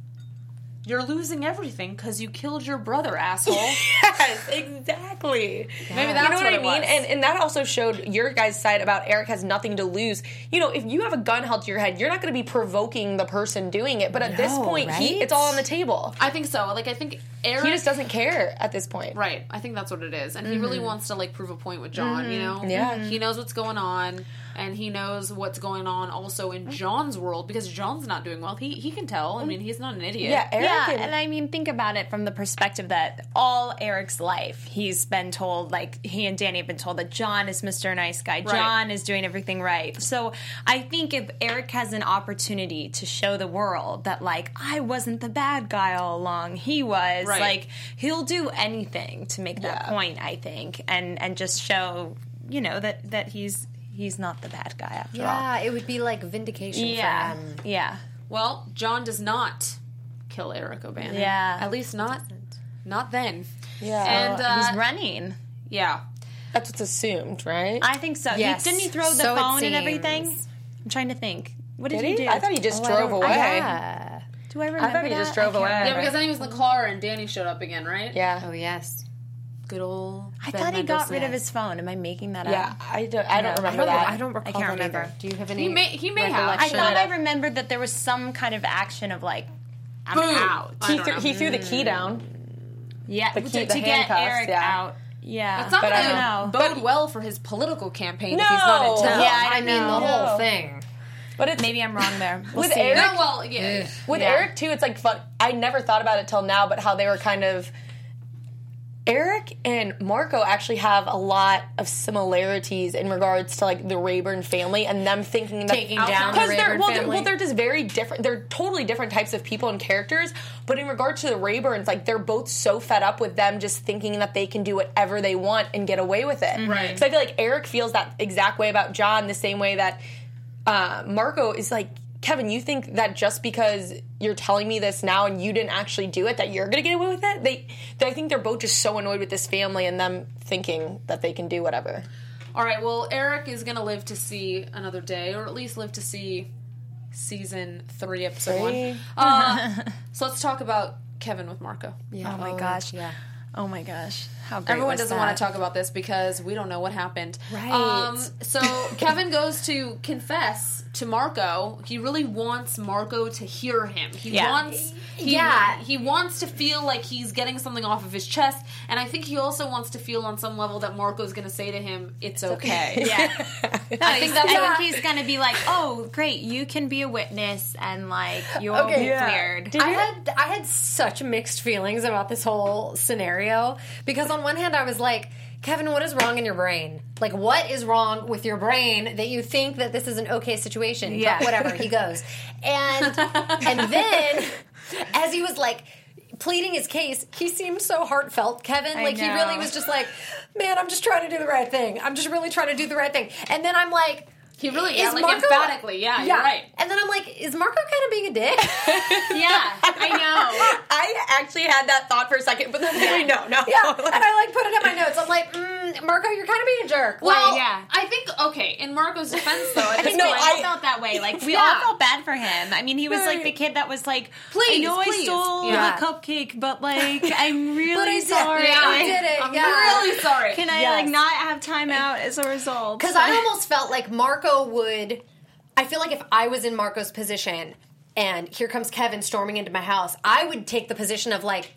Speaker 1: you're losing everything because you killed your brother, asshole.
Speaker 3: yes, exactly.
Speaker 1: Maybe that's
Speaker 3: you know what,
Speaker 1: what
Speaker 3: I
Speaker 1: it
Speaker 3: mean?
Speaker 1: was.
Speaker 3: And and that also showed your guys' side about Eric has nothing to lose. You know, if you have a gun held to your head, you're not going to be provoking the person doing it. But at this
Speaker 4: No,
Speaker 3: point, he it's all on the table.
Speaker 1: I think so. Like I think Eric
Speaker 3: He just doesn't care at this point.
Speaker 1: Right. I think that's what it is. And he really wants to like prove a point with John, you know?
Speaker 3: Mm-hmm. Yeah.
Speaker 1: He knows what's going on and he knows what's going on also in John's world because John's not doing well. He he can tell. I mean, he's not an idiot.
Speaker 3: Yeah, Eric
Speaker 5: yeah,
Speaker 3: and,
Speaker 5: and I mean, think about it from the perspective that all Eric's life, he's been told, like he and Danny have been told that John is Mr. Nice Guy. John is doing everything right. So I think if Eric has an opportunity to show the world that, like, I wasn't the bad guy all along, he was,
Speaker 1: Right.
Speaker 5: like, he'll do anything to make that
Speaker 3: Yeah.
Speaker 5: point. I think, and and just show, you know, that that he's he's not the bad guy after all.
Speaker 4: Yeah, it would be like vindication
Speaker 5: Yeah,
Speaker 4: for him.
Speaker 5: yeah.
Speaker 1: Well, John does not kill Eric O'Bannon.
Speaker 5: Yeah.
Speaker 1: At least not not then.
Speaker 3: yeah,
Speaker 1: And uh,
Speaker 5: he's running.
Speaker 1: yeah.
Speaker 3: that's what's assumed, right?
Speaker 5: I think so. He-
Speaker 4: Yes.
Speaker 5: didn't he throw the
Speaker 4: So
Speaker 5: phone and everything? I'm trying to think. What did,
Speaker 3: Did
Speaker 5: he,
Speaker 3: he?
Speaker 5: do?
Speaker 3: I thought he just
Speaker 4: Oh,
Speaker 3: drove
Speaker 4: don't-
Speaker 3: away.
Speaker 4: Yeah.
Speaker 5: Do I remember?
Speaker 3: I thought he
Speaker 5: that?
Speaker 3: just drove
Speaker 5: I can't
Speaker 3: away.
Speaker 1: Yeah, because then he was in the car and Danny showed up again, right?
Speaker 3: Yeah,
Speaker 4: Oh yes.
Speaker 1: Good old
Speaker 5: I
Speaker 1: Ben
Speaker 5: thought he got rid of his phone. Am I making that
Speaker 3: yeah.
Speaker 5: up?
Speaker 3: Yeah, I don't. I don't
Speaker 5: No.
Speaker 4: I
Speaker 3: remember
Speaker 4: don't,
Speaker 3: that.
Speaker 4: I don't recall
Speaker 5: can't
Speaker 4: that
Speaker 5: remember.
Speaker 4: either. Do you have any?
Speaker 1: He may- he may have.
Speaker 5: I thought I remembered that there was some kind of action of like, I'm
Speaker 1: Boom.
Speaker 5: out.
Speaker 3: He,
Speaker 1: don't
Speaker 3: threw, he threw the key down.
Speaker 5: Yeah,
Speaker 3: The
Speaker 5: to,
Speaker 3: key-
Speaker 5: to
Speaker 3: the
Speaker 5: get
Speaker 3: handcuffs,
Speaker 5: Eric
Speaker 3: yeah.
Speaker 5: out. Yeah,
Speaker 1: It's not
Speaker 3: But I
Speaker 1: going to
Speaker 5: know.
Speaker 1: bode well for his political campaign
Speaker 3: No.
Speaker 1: if he's not in town.
Speaker 5: Yeah, I
Speaker 4: I mean
Speaker 5: know.
Speaker 4: the whole
Speaker 3: No.
Speaker 4: thing.
Speaker 3: But it's
Speaker 5: maybe I'm wrong there. We'll
Speaker 3: With
Speaker 5: see.
Speaker 3: Eric-
Speaker 1: No, well, yeah.
Speaker 3: With
Speaker 5: Yeah.
Speaker 3: Eric too, it's like fun. I never thought about it till now, but how they were kind of. Eric and Marco actually have a lot of similarities in regards to like the Rayburn family and them thinking that
Speaker 4: Taking down the
Speaker 3: because they're well, they're, well, they're just very different. They're totally different types of people and characters. But in regards to the Rayburns, like they're both so fed up with them just thinking that they can do whatever they want and get away with it.
Speaker 1: Right.
Speaker 3: So I feel like Eric feels that exact way about John, the same way that uh, Marco is like, Kevin, you think that just because you're telling me this now and you didn't actually do it, that you're gonna get away with it? They, they I think they're both just so annoyed with this family and them thinking that they can do whatever.
Speaker 1: All right, well, Eric is going to live to see another day, or at least live to see season three, episode
Speaker 3: Three.
Speaker 1: one. Uh, so let's talk about Kevin with Marco.
Speaker 4: Yeah.
Speaker 5: Oh my gosh.
Speaker 4: Yeah.
Speaker 5: Oh my gosh. How great
Speaker 1: Everyone
Speaker 5: was
Speaker 1: doesn't
Speaker 5: that?
Speaker 1: want to talk about this because we don't know what happened.
Speaker 4: Right.
Speaker 1: Um, so Kevin goes to confess to Marco. He really wants Marco to hear him. He
Speaker 5: Yeah.
Speaker 1: wants. He,
Speaker 4: Yeah.
Speaker 1: He wants to feel like he's getting something off of his chest, and I think he also wants to feel on some level that Marco's going to say to him, "It's okay."
Speaker 5: Yeah.
Speaker 1: I think that's
Speaker 5: I
Speaker 1: what-
Speaker 5: think he's gonna be like, "Oh, great! You can be a witness, and like you're
Speaker 4: Okay.
Speaker 5: be
Speaker 4: Yeah.
Speaker 5: cleared."
Speaker 4: I had I had such mixed feelings about this whole scenario because on one hand I was like, Kevin, what is wrong in your brain? Like, what is wrong with your brain that you think that this is an okay situation?
Speaker 5: Yeah.
Speaker 4: But whatever. He goes, and and then as he was like pleading his case, he seemed so heartfelt, Kevin.
Speaker 5: I
Speaker 4: like he really was just like, man, I'm just trying to do the right thing. I'm just really trying to do the right thing. And then I'm like.
Speaker 1: He really, yeah,
Speaker 4: Is
Speaker 1: like
Speaker 4: Marco-
Speaker 1: emphatically, yeah, you're right.
Speaker 4: And then I'm like, is Marco kind of being a dick?
Speaker 5: yeah, I know.
Speaker 3: I actually had that thought for a second, but then yeah. no, no.
Speaker 4: Yeah, and I like put it in my notes. I'm like, mm, Marco, you're kind of being a jerk.
Speaker 1: Well,
Speaker 4: like,
Speaker 5: yeah.
Speaker 1: I think okay. In Marco's defense, though, at this
Speaker 3: No,
Speaker 1: point,
Speaker 5: I felt that way. Like we all felt bad for him. I mean, he was like the kid that was like,
Speaker 1: Please,
Speaker 5: I know
Speaker 1: please."
Speaker 5: I stole
Speaker 1: Yeah.
Speaker 5: the cupcake, but like I'm really
Speaker 4: But I did-
Speaker 5: sorry.
Speaker 4: yeah, I
Speaker 5: Like,
Speaker 4: did it.
Speaker 1: I'm
Speaker 4: yeah.
Speaker 1: really sorry.
Speaker 5: Can I
Speaker 4: Yes.
Speaker 5: like not have time out as a result?
Speaker 4: Because I almost felt like Marco would. I feel like if I was in Marco's position and here comes Kevin storming into my house, I would take the position of like,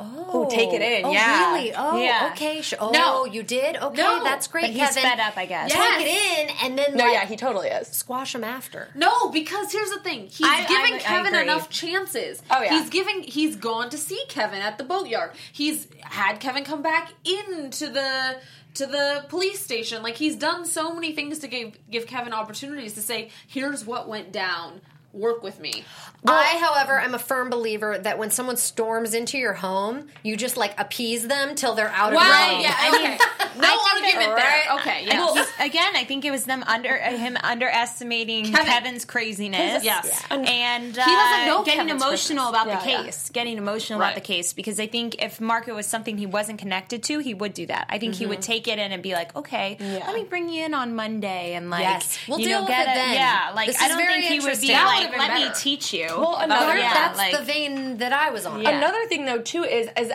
Speaker 4: oh,
Speaker 3: take it in,
Speaker 4: Oh,
Speaker 3: yeah.
Speaker 4: really? Oh,
Speaker 5: Yeah.
Speaker 4: okay. Sh- oh,
Speaker 1: No.
Speaker 4: you did? Okay,
Speaker 1: No.
Speaker 4: that's great,
Speaker 5: But he's
Speaker 4: Kevin.
Speaker 5: fed up, I guess.
Speaker 4: Take it in and then
Speaker 3: No,
Speaker 4: like,
Speaker 3: yeah, he totally is.
Speaker 4: squash him after.
Speaker 1: No, because here's the thing. He's
Speaker 5: I-
Speaker 1: giving
Speaker 5: I- I
Speaker 1: Kevin
Speaker 5: agree.
Speaker 1: enough chances.
Speaker 3: Oh, yeah.
Speaker 1: He's giving he's gone to see Kevin at the boatyard. He's had Kevin come back into the to the police station. Like he's done so many things to give give Kevin opportunities to say, here's what went down work with me.
Speaker 4: I, however, am a firm believer that when someone storms into your home, you just like appease them till they're out of your
Speaker 1: Well,
Speaker 4: home.
Speaker 1: yeah,
Speaker 5: I
Speaker 1: okay.
Speaker 5: mean,
Speaker 1: no
Speaker 5: I
Speaker 1: argument
Speaker 5: that-
Speaker 1: there. Okay, yes.
Speaker 5: Well, again, I think it was them under uh, him underestimating
Speaker 1: Kevin.
Speaker 5: Kevin's craziness.
Speaker 1: Yes.
Speaker 5: and uh,
Speaker 1: doesn't know
Speaker 5: getting
Speaker 1: Kevin's
Speaker 5: emotional
Speaker 1: craziness.
Speaker 5: about the
Speaker 3: Yeah, yeah.
Speaker 5: case, getting emotional
Speaker 1: Right.
Speaker 5: about the case. Because I think if Marco was something he wasn't connected to, he would do that. I think he would take it in and be like, "Okay, let me bring you in on Monday and like,
Speaker 4: Yes. We'll
Speaker 5: you
Speaker 4: deal
Speaker 5: know,
Speaker 4: with
Speaker 5: get
Speaker 4: it
Speaker 5: it."
Speaker 4: then.
Speaker 5: Yeah, like
Speaker 4: This
Speaker 5: I don't think he would be
Speaker 4: interesting.
Speaker 1: That
Speaker 5: like,
Speaker 1: would've been
Speaker 5: "Let me teach you."
Speaker 3: Well, another-
Speaker 5: yeah,
Speaker 4: That's
Speaker 5: like,
Speaker 4: the vein that I was on.
Speaker 5: Yeah.
Speaker 3: Another thing though too is is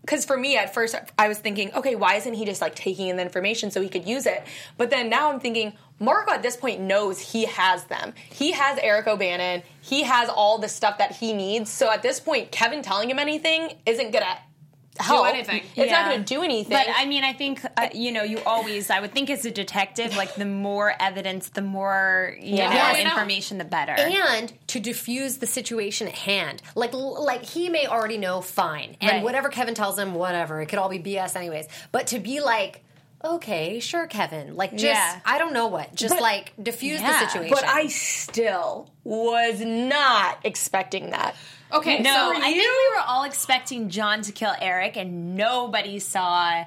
Speaker 3: because for me at first I was thinking, okay, why isn't he just like taking in the information so he could use it? But then now I'm thinking, Marco at this point knows he has them. He has Eric O'Bannon. He has all the stuff that he needs. So at this point, Kevin telling him anything isn't gonna help.
Speaker 1: anything.
Speaker 3: It's
Speaker 5: Yeah.
Speaker 3: not gonna do anything.
Speaker 5: But I mean, I think uh, you know, you always. I would think as a detective, like the more evidence, the more you
Speaker 3: Yeah.
Speaker 5: know
Speaker 3: Yeah,
Speaker 1: I know.
Speaker 5: information, the better.
Speaker 4: and to diffuse the situation at hand. Like like he may already know fine. And
Speaker 5: Right.
Speaker 4: whatever Kevin tells him, whatever. It could all be BS anyways. But to be like, okay, sure, Kevin. Like just
Speaker 5: Yeah.
Speaker 4: I don't know what. Just
Speaker 3: But-
Speaker 4: like diffuse
Speaker 5: Yeah.
Speaker 4: the situation.
Speaker 3: but I still was not expecting that.
Speaker 1: okay,
Speaker 5: no,
Speaker 1: so
Speaker 5: I think we were all expecting John to kill Eric, and nobody saw.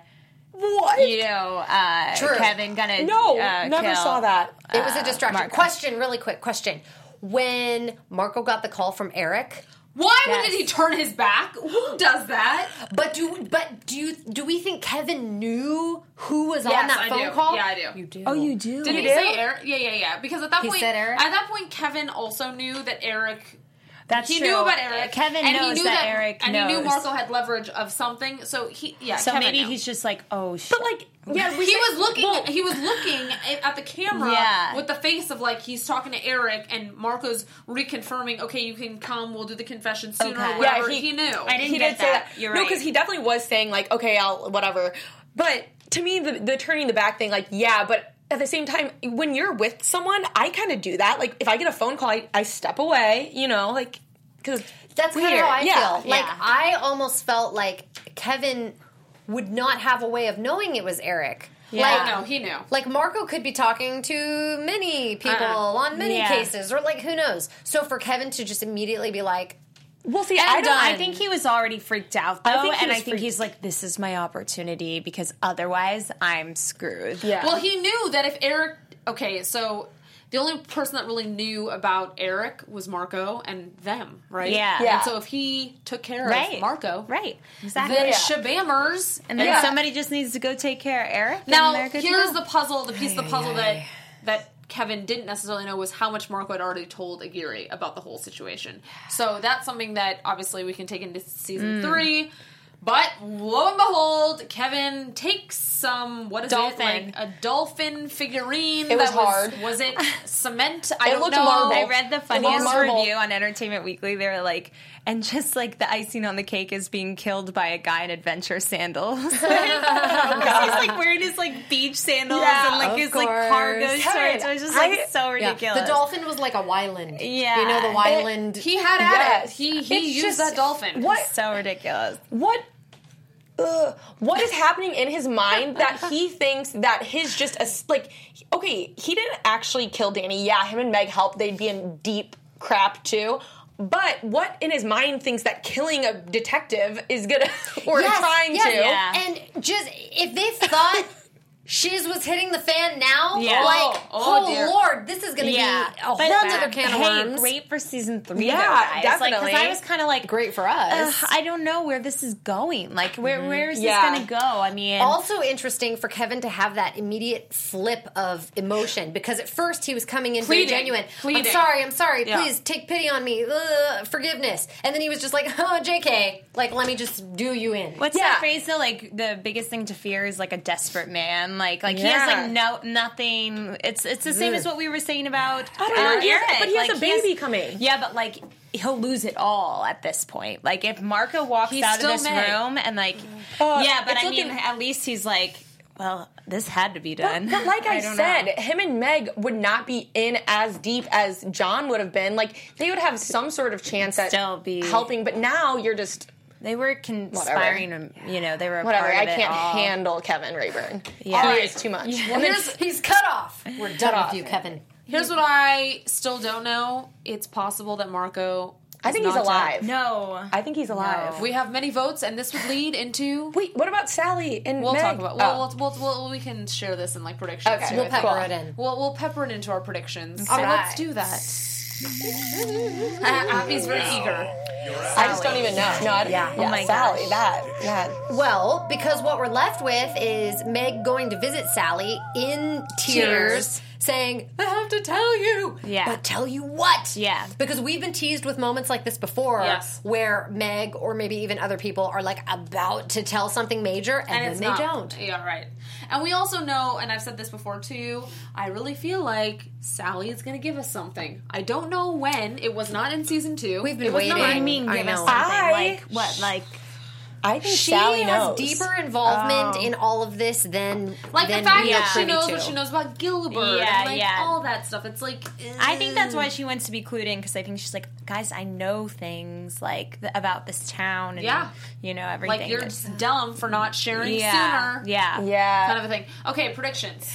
Speaker 3: What?
Speaker 5: You know, uh,
Speaker 4: True.
Speaker 5: Kevin gonna
Speaker 3: no,
Speaker 5: uh,
Speaker 3: never
Speaker 5: kill-
Speaker 3: saw that.
Speaker 4: it was a distraction.
Speaker 5: Marco.
Speaker 4: Question, really quick question. When Marco got the call from Eric,
Speaker 1: why
Speaker 5: Yes.
Speaker 1: did he turn his back? Who does that?
Speaker 4: but do but do you do we think Kevin knew who was on that
Speaker 1: I
Speaker 4: phone
Speaker 1: do.
Speaker 4: call?
Speaker 1: Yeah, I do.
Speaker 4: You do.
Speaker 5: Oh, you do.
Speaker 1: Did he
Speaker 3: do?
Speaker 1: say Eric? Yeah, yeah, yeah. Because at that
Speaker 4: He
Speaker 1: point,
Speaker 4: said Eric?
Speaker 1: at that point, Kevin also knew that Eric.
Speaker 5: That's
Speaker 1: he
Speaker 5: true.
Speaker 1: knew about Eric.
Speaker 5: Kevin
Speaker 1: and
Speaker 5: knows
Speaker 1: he knew
Speaker 5: that, Eric
Speaker 1: and
Speaker 5: knows.
Speaker 1: he knew Marco had leverage of something. So he, yeah.
Speaker 5: So
Speaker 1: Kevin
Speaker 5: maybe
Speaker 1: knew.
Speaker 5: he's just like, oh shit.
Speaker 3: But like, yeah, we
Speaker 1: he
Speaker 3: said-
Speaker 1: was looking.
Speaker 3: well,
Speaker 1: he was looking at the camera
Speaker 5: Yeah.
Speaker 1: with the face of like he's talking to Eric, and Marco's reconfirming. Okay, you can come. We'll do the confession sooner.
Speaker 5: Okay.
Speaker 1: Or whatever.
Speaker 3: Yeah,
Speaker 1: he,
Speaker 3: he-
Speaker 1: knew.
Speaker 5: I didn't
Speaker 3: he
Speaker 5: get
Speaker 3: did say
Speaker 5: that.
Speaker 3: that.
Speaker 5: You're right.
Speaker 3: No,
Speaker 5: right.
Speaker 3: because he definitely was saying like, okay, I'll whatever. But to me, the, the turning the back thing, like, yeah, but at the same time, when you're with someone, I kind of do that. Like, if I get a phone call, I, I step away. You know, like because
Speaker 4: That's kind of how I
Speaker 3: yeah.
Speaker 4: feel. Like
Speaker 5: Yeah.
Speaker 4: I almost felt like Kevin would not have a way of knowing it was Eric.
Speaker 5: Yeah.
Speaker 4: Like,
Speaker 1: no, he knew.
Speaker 4: like Marco could be talking to many people
Speaker 1: Uh-uh.
Speaker 4: on many
Speaker 5: Yeah.
Speaker 4: cases, or like who knows. So for Kevin to just immediately be like,
Speaker 3: Well, see, I don't.
Speaker 5: I think he was already freaked out though,
Speaker 3: I think
Speaker 5: and I
Speaker 3: was
Speaker 5: think
Speaker 3: freaked-
Speaker 5: he's like, "This is my opportunity because otherwise I'm screwed."
Speaker 3: Yeah.
Speaker 1: Well, he knew that if Eric. Okay, so the only person that really knew about Eric was Marco and them, right?
Speaker 5: Yeah.
Speaker 3: Yeah.
Speaker 1: And so if he took care
Speaker 5: right,
Speaker 1: of Marco,
Speaker 5: right, exactly.
Speaker 1: then
Speaker 3: Yeah.
Speaker 1: Shabammers.
Speaker 5: and then
Speaker 3: Yeah.
Speaker 5: somebody just needs to go take care of Eric.
Speaker 1: Now,
Speaker 5: they're good to
Speaker 1: here's the puzzle. The piece of the puzzle that that Kevin didn't necessarily know was how much Marco had already told Aguirre about the whole situation. So that's something that obviously we can take into season
Speaker 5: Mm.
Speaker 1: three. But lo and behold, Kevin takes some what is
Speaker 5: Dolphin.
Speaker 1: it like a dolphin figurine?
Speaker 3: It was
Speaker 1: that
Speaker 3: hard.
Speaker 1: Was it cement? I
Speaker 3: It
Speaker 1: don't
Speaker 3: looked
Speaker 1: know.
Speaker 3: marble.
Speaker 5: I read the funniest review on Entertainment Weekly. They were like, and just like the icing on the cake is being killed by a guy in adventure sandals. He's like wearing his like beach sandals
Speaker 3: Yeah,
Speaker 5: and like
Speaker 4: of
Speaker 5: his like cargo
Speaker 4: course.
Speaker 5: shorts. It was just like
Speaker 3: I-
Speaker 5: so
Speaker 4: yeah,
Speaker 5: ridiculous.
Speaker 4: the dolphin was like a Wyland.
Speaker 5: Yeah.
Speaker 4: you know the Wyland.
Speaker 1: He had at
Speaker 3: Yes.
Speaker 1: it. He he
Speaker 3: It's
Speaker 1: used
Speaker 3: just-
Speaker 1: that dolphin.
Speaker 3: What
Speaker 5: so ridiculous.
Speaker 3: what ugh, what is happening in his mind that he thinks that his just a like okay he didn't actually kill Danny yeah him and Meg helped they'd be in deep crap too but what in his mind thinks that killing a detective is gonna or
Speaker 4: Yes,
Speaker 3: trying
Speaker 4: yes.
Speaker 3: to
Speaker 5: Yeah.
Speaker 4: And just if they thought shiz was hitting the fan now,
Speaker 5: Yeah.
Speaker 4: like
Speaker 1: Oh, oh,
Speaker 4: oh, lord, this is going to
Speaker 5: Yeah,
Speaker 4: be a whole other can of
Speaker 5: hey,
Speaker 4: worms.
Speaker 5: great for season three.
Speaker 3: Yeah,
Speaker 5: though, guys. Like,
Speaker 3: definitely.
Speaker 5: I was kind of like,
Speaker 4: Great for us.
Speaker 5: I don't know where this is going. Like, where mm-hmm. where is
Speaker 3: Yeah.
Speaker 5: this going to go? I mean,
Speaker 4: also interesting for Kevin to have that immediate flip of emotion because at first he was coming in very genuine.
Speaker 1: Pleading.
Speaker 4: I'm sorry, I'm sorry.
Speaker 1: Yeah.
Speaker 4: Please take pity on me. Ugh, forgiveness. And then he was just like, "Oh, JK, like let me just do you in."
Speaker 5: What's that phrase though? Like the biggest thing to fear is like a desperate man. Like like he has like no nothing. It's it's the same as what we were saying about
Speaker 3: I don't know,
Speaker 5: uh,
Speaker 3: has-
Speaker 5: Eric.
Speaker 3: but he has
Speaker 5: Like,
Speaker 3: a baby coming.
Speaker 5: Yeah, but like he'll lose it all at this point. Like if Marco walks
Speaker 1: He
Speaker 5: out of this
Speaker 1: may.
Speaker 5: room and like
Speaker 3: Uh,
Speaker 5: yeah, but I mean at least he's like, well, this had to be done.
Speaker 3: But like I,
Speaker 5: don't
Speaker 3: said,
Speaker 5: know.
Speaker 3: him and Meg would not be in as deep as John would have been. Like they would have some sort of chance at
Speaker 5: Still be-
Speaker 3: helping, but now you're just
Speaker 5: they were conspiring. and, You know, they were a
Speaker 3: whatever.
Speaker 5: Part
Speaker 3: I
Speaker 5: it
Speaker 3: can't
Speaker 5: all.
Speaker 3: handle Kevin Rayburn.
Speaker 5: Yeah.
Speaker 3: He is too much.
Speaker 4: Well, he's cut off. We're done
Speaker 3: off.
Speaker 4: with you, Kevin.
Speaker 1: Here's what I still don't know. It's possible that Marco.
Speaker 3: I think he's
Speaker 1: not dead.
Speaker 3: alive.
Speaker 5: No.
Speaker 3: I think he's alive.
Speaker 1: We have many votes, and this would lead into.
Speaker 3: Wait, what about Sally and
Speaker 1: We'll
Speaker 3: Meg?
Speaker 1: talk about.
Speaker 3: Oh.
Speaker 1: Well, we'll, we'll, we'll, we can share this in like predictions.
Speaker 3: Okay.
Speaker 1: too,
Speaker 3: We'll
Speaker 1: I
Speaker 4: pepper
Speaker 3: Cool.
Speaker 4: it in.
Speaker 1: We'll, we'll pepper it into our predictions. So
Speaker 3: All
Speaker 1: let's do that. Abby's very eager.
Speaker 3: I just don't even know. No, I, yeah,
Speaker 4: Yeah.
Speaker 3: yeah,
Speaker 4: Oh my
Speaker 3: Sally,
Speaker 4: gosh.
Speaker 3: that, that.
Speaker 4: Well, because what we're left with is Meg going to visit Sally in tears,
Speaker 5: Tears.
Speaker 4: saying, I have to tell you.
Speaker 5: Yeah.
Speaker 4: But tell you what?
Speaker 5: Yeah.
Speaker 4: Because we've been teased with moments like this before
Speaker 1: Yes.
Speaker 4: where Meg or maybe even other people are like about to tell something major and,
Speaker 1: and
Speaker 4: then they
Speaker 1: not.
Speaker 4: don't.
Speaker 1: Yeah, right. And we also know, and I've said this before too. I really feel like Sally is going to give us something. I don't know when. It was not in season two.
Speaker 4: We've been
Speaker 1: It was
Speaker 4: waiting.
Speaker 1: not.
Speaker 5: I mean,
Speaker 4: I
Speaker 5: give us something
Speaker 3: I-
Speaker 5: like what? Like
Speaker 3: I think
Speaker 4: She
Speaker 3: Sally
Speaker 4: has
Speaker 3: knows.
Speaker 4: deeper involvement
Speaker 5: Oh.
Speaker 4: in all of this than
Speaker 1: Like
Speaker 4: than
Speaker 1: the fact that she knows
Speaker 4: to.
Speaker 1: what she knows about Gilbert,
Speaker 5: Yeah,
Speaker 1: and like
Speaker 5: yeah.
Speaker 1: all that stuff. It's like
Speaker 5: I think that's why she wants to be clued in because I think she's like, guys, I know things like th- about this town and
Speaker 1: Yeah.
Speaker 5: you know everything.
Speaker 1: like you're just dumb for not sharing
Speaker 5: yeah,
Speaker 1: sooner.
Speaker 5: yeah,
Speaker 3: Yeah.
Speaker 1: kind of a thing. Okay, predictions.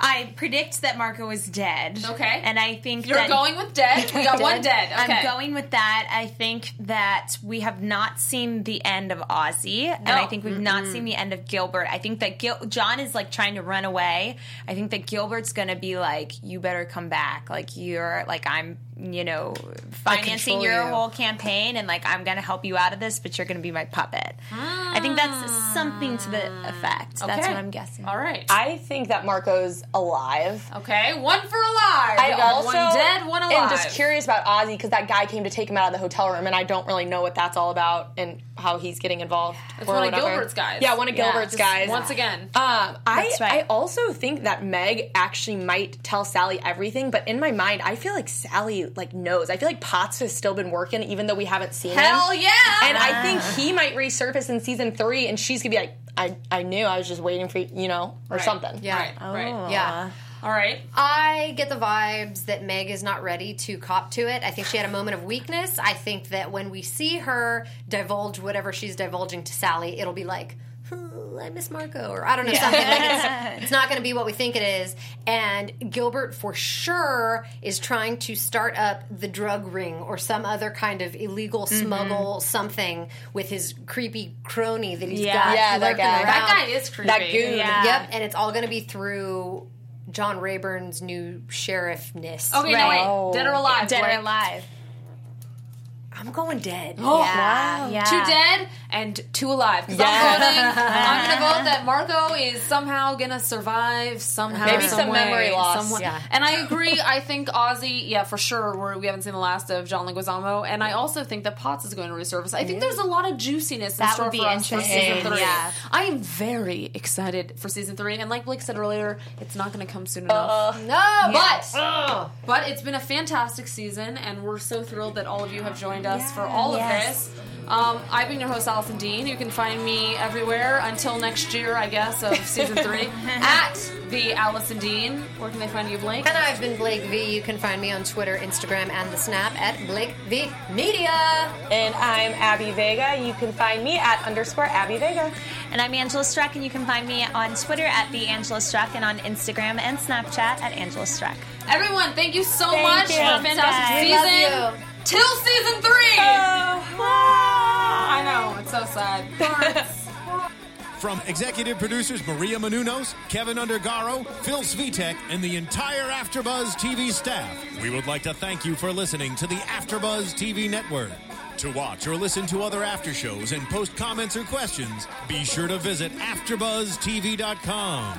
Speaker 5: I predict that Marco is dead.
Speaker 1: Okay.
Speaker 5: and I think
Speaker 1: You're
Speaker 5: that
Speaker 1: going with dead. We got one dead. Okay.
Speaker 5: I'm going with that. I think that we have not seen the end of Ozzy, and I think we've not seen the end of Gilbert. I think that Gil- John is like trying to run away. I think that Gilbert's going to be like, "You better come back. Like you're like I'm, you know, financing your
Speaker 4: you."
Speaker 5: whole campaign, and like I'm going to help you out of this, but you're going to be my puppet." I think that's something to the effect. That's
Speaker 1: Ah.
Speaker 5: What I'm guessing.
Speaker 1: All right.
Speaker 3: I think that Marco's alive.
Speaker 1: okay, one for alive.
Speaker 3: I
Speaker 1: we got
Speaker 3: also
Speaker 1: one dead, one alive.
Speaker 3: am just curious about Ozzy because that guy came to take him out of the hotel room, and I don't really know what that's all about and how he's getting involved.
Speaker 1: It's
Speaker 3: or
Speaker 1: one of. Gilbert's guys.
Speaker 3: Yeah, one of
Speaker 1: Yeah,
Speaker 3: Gilbert's
Speaker 1: just
Speaker 3: guys.
Speaker 1: Once again.
Speaker 3: Um, I
Speaker 5: That's right.
Speaker 3: I also think that Meg actually might tell Sally everything, but in my mind, I feel like Sally like knows. I feel like Potts has still been working, even though we haven't seen him.
Speaker 1: Hell
Speaker 3: him.
Speaker 1: yeah!
Speaker 3: And I think he might resurface in season three, and she's gonna be like, "I I knew. I was just waiting for you, you know, or
Speaker 1: Right.
Speaker 3: something."
Speaker 4: Yeah.
Speaker 1: Right, right.
Speaker 4: Yeah.
Speaker 1: All right.
Speaker 4: I get the vibes that Meg is not ready to cop to it. I think she had a moment of weakness. I think that when we see her divulge whatever she's divulging to Sally, it'll be like, "Oh, Hmm, I miss Marco, or I don't know, something. Like it's, it's not going to be what we think it is. And Gilbert, for sure, is trying to start up the drug ring or some other kind of illegal mm-hmm. smuggle something with his creepy crony that he's
Speaker 5: Yeah.
Speaker 4: got
Speaker 3: Yeah, that guy.
Speaker 4: around.
Speaker 1: That guy is creepy.
Speaker 3: That goon.
Speaker 5: Yeah.
Speaker 4: Yep, and it's all going to be through John Rayburn's new sheriffness.
Speaker 1: Okay,
Speaker 5: Right.
Speaker 1: no wait. Dead or oh. alive?
Speaker 5: Dead or alive?
Speaker 4: I'm going dead.
Speaker 1: Oh,
Speaker 5: Yeah, yeah.
Speaker 1: Two dead and two alive. 'Cause
Speaker 3: Yeah.
Speaker 1: I'm voting. I'm going to vote that Marco is somehow going to survive somehow.
Speaker 3: Maybe some
Speaker 1: some way,
Speaker 3: memory loss.
Speaker 4: Yeah.
Speaker 1: And I agree. I think Ozzy, yeah, for sure. We're, we haven't seen the last of John Leguizamo, and I also think that Potts is going to resurface. I think there's a lot of juiciness in
Speaker 5: That
Speaker 1: store
Speaker 5: would be
Speaker 1: for us for
Speaker 5: interesting,
Speaker 1: season three.
Speaker 5: yeah.
Speaker 1: I am very excited for season three, and like Blake said earlier, it's not going to come soon uh. enough.
Speaker 4: No,
Speaker 1: But
Speaker 4: Ugh.
Speaker 1: but it's been a fantastic season, and we're so thrilled that all of you have joined us for all of
Speaker 5: Yes.
Speaker 1: this. Um, I've been your host, Allison Dean. You can find me everywhere until next year, I guess, of season three at the Allison Dean. Where can they find you, Blake?
Speaker 4: And I've been Blake V. You can find me on Twitter, Instagram, and the Snap at Blake V Media.
Speaker 3: And I'm Abby Vega. You can find me at underscore Abby Vega.
Speaker 5: And I'm Angela Struck, and you can find me on Twitter at the Angela Struck and on Instagram and Snapchat at Angela Struck.
Speaker 1: Everyone, thank you so
Speaker 5: Thank
Speaker 1: much
Speaker 5: you,
Speaker 1: for a fantastic
Speaker 5: guys.
Speaker 4: Love
Speaker 1: season.
Speaker 4: You.
Speaker 1: Till season three. Oh, I know it's so sad.
Speaker 2: From executive producers Maria Menounos, Kevin Undergaro, Phil Svitek, and the entire AfterBuzz TV staff, we would like to thank you for listening to the AfterBuzz TV network. To watch or listen to other after shows and post comments or questions, be sure to visit AfterBuzzTV.com.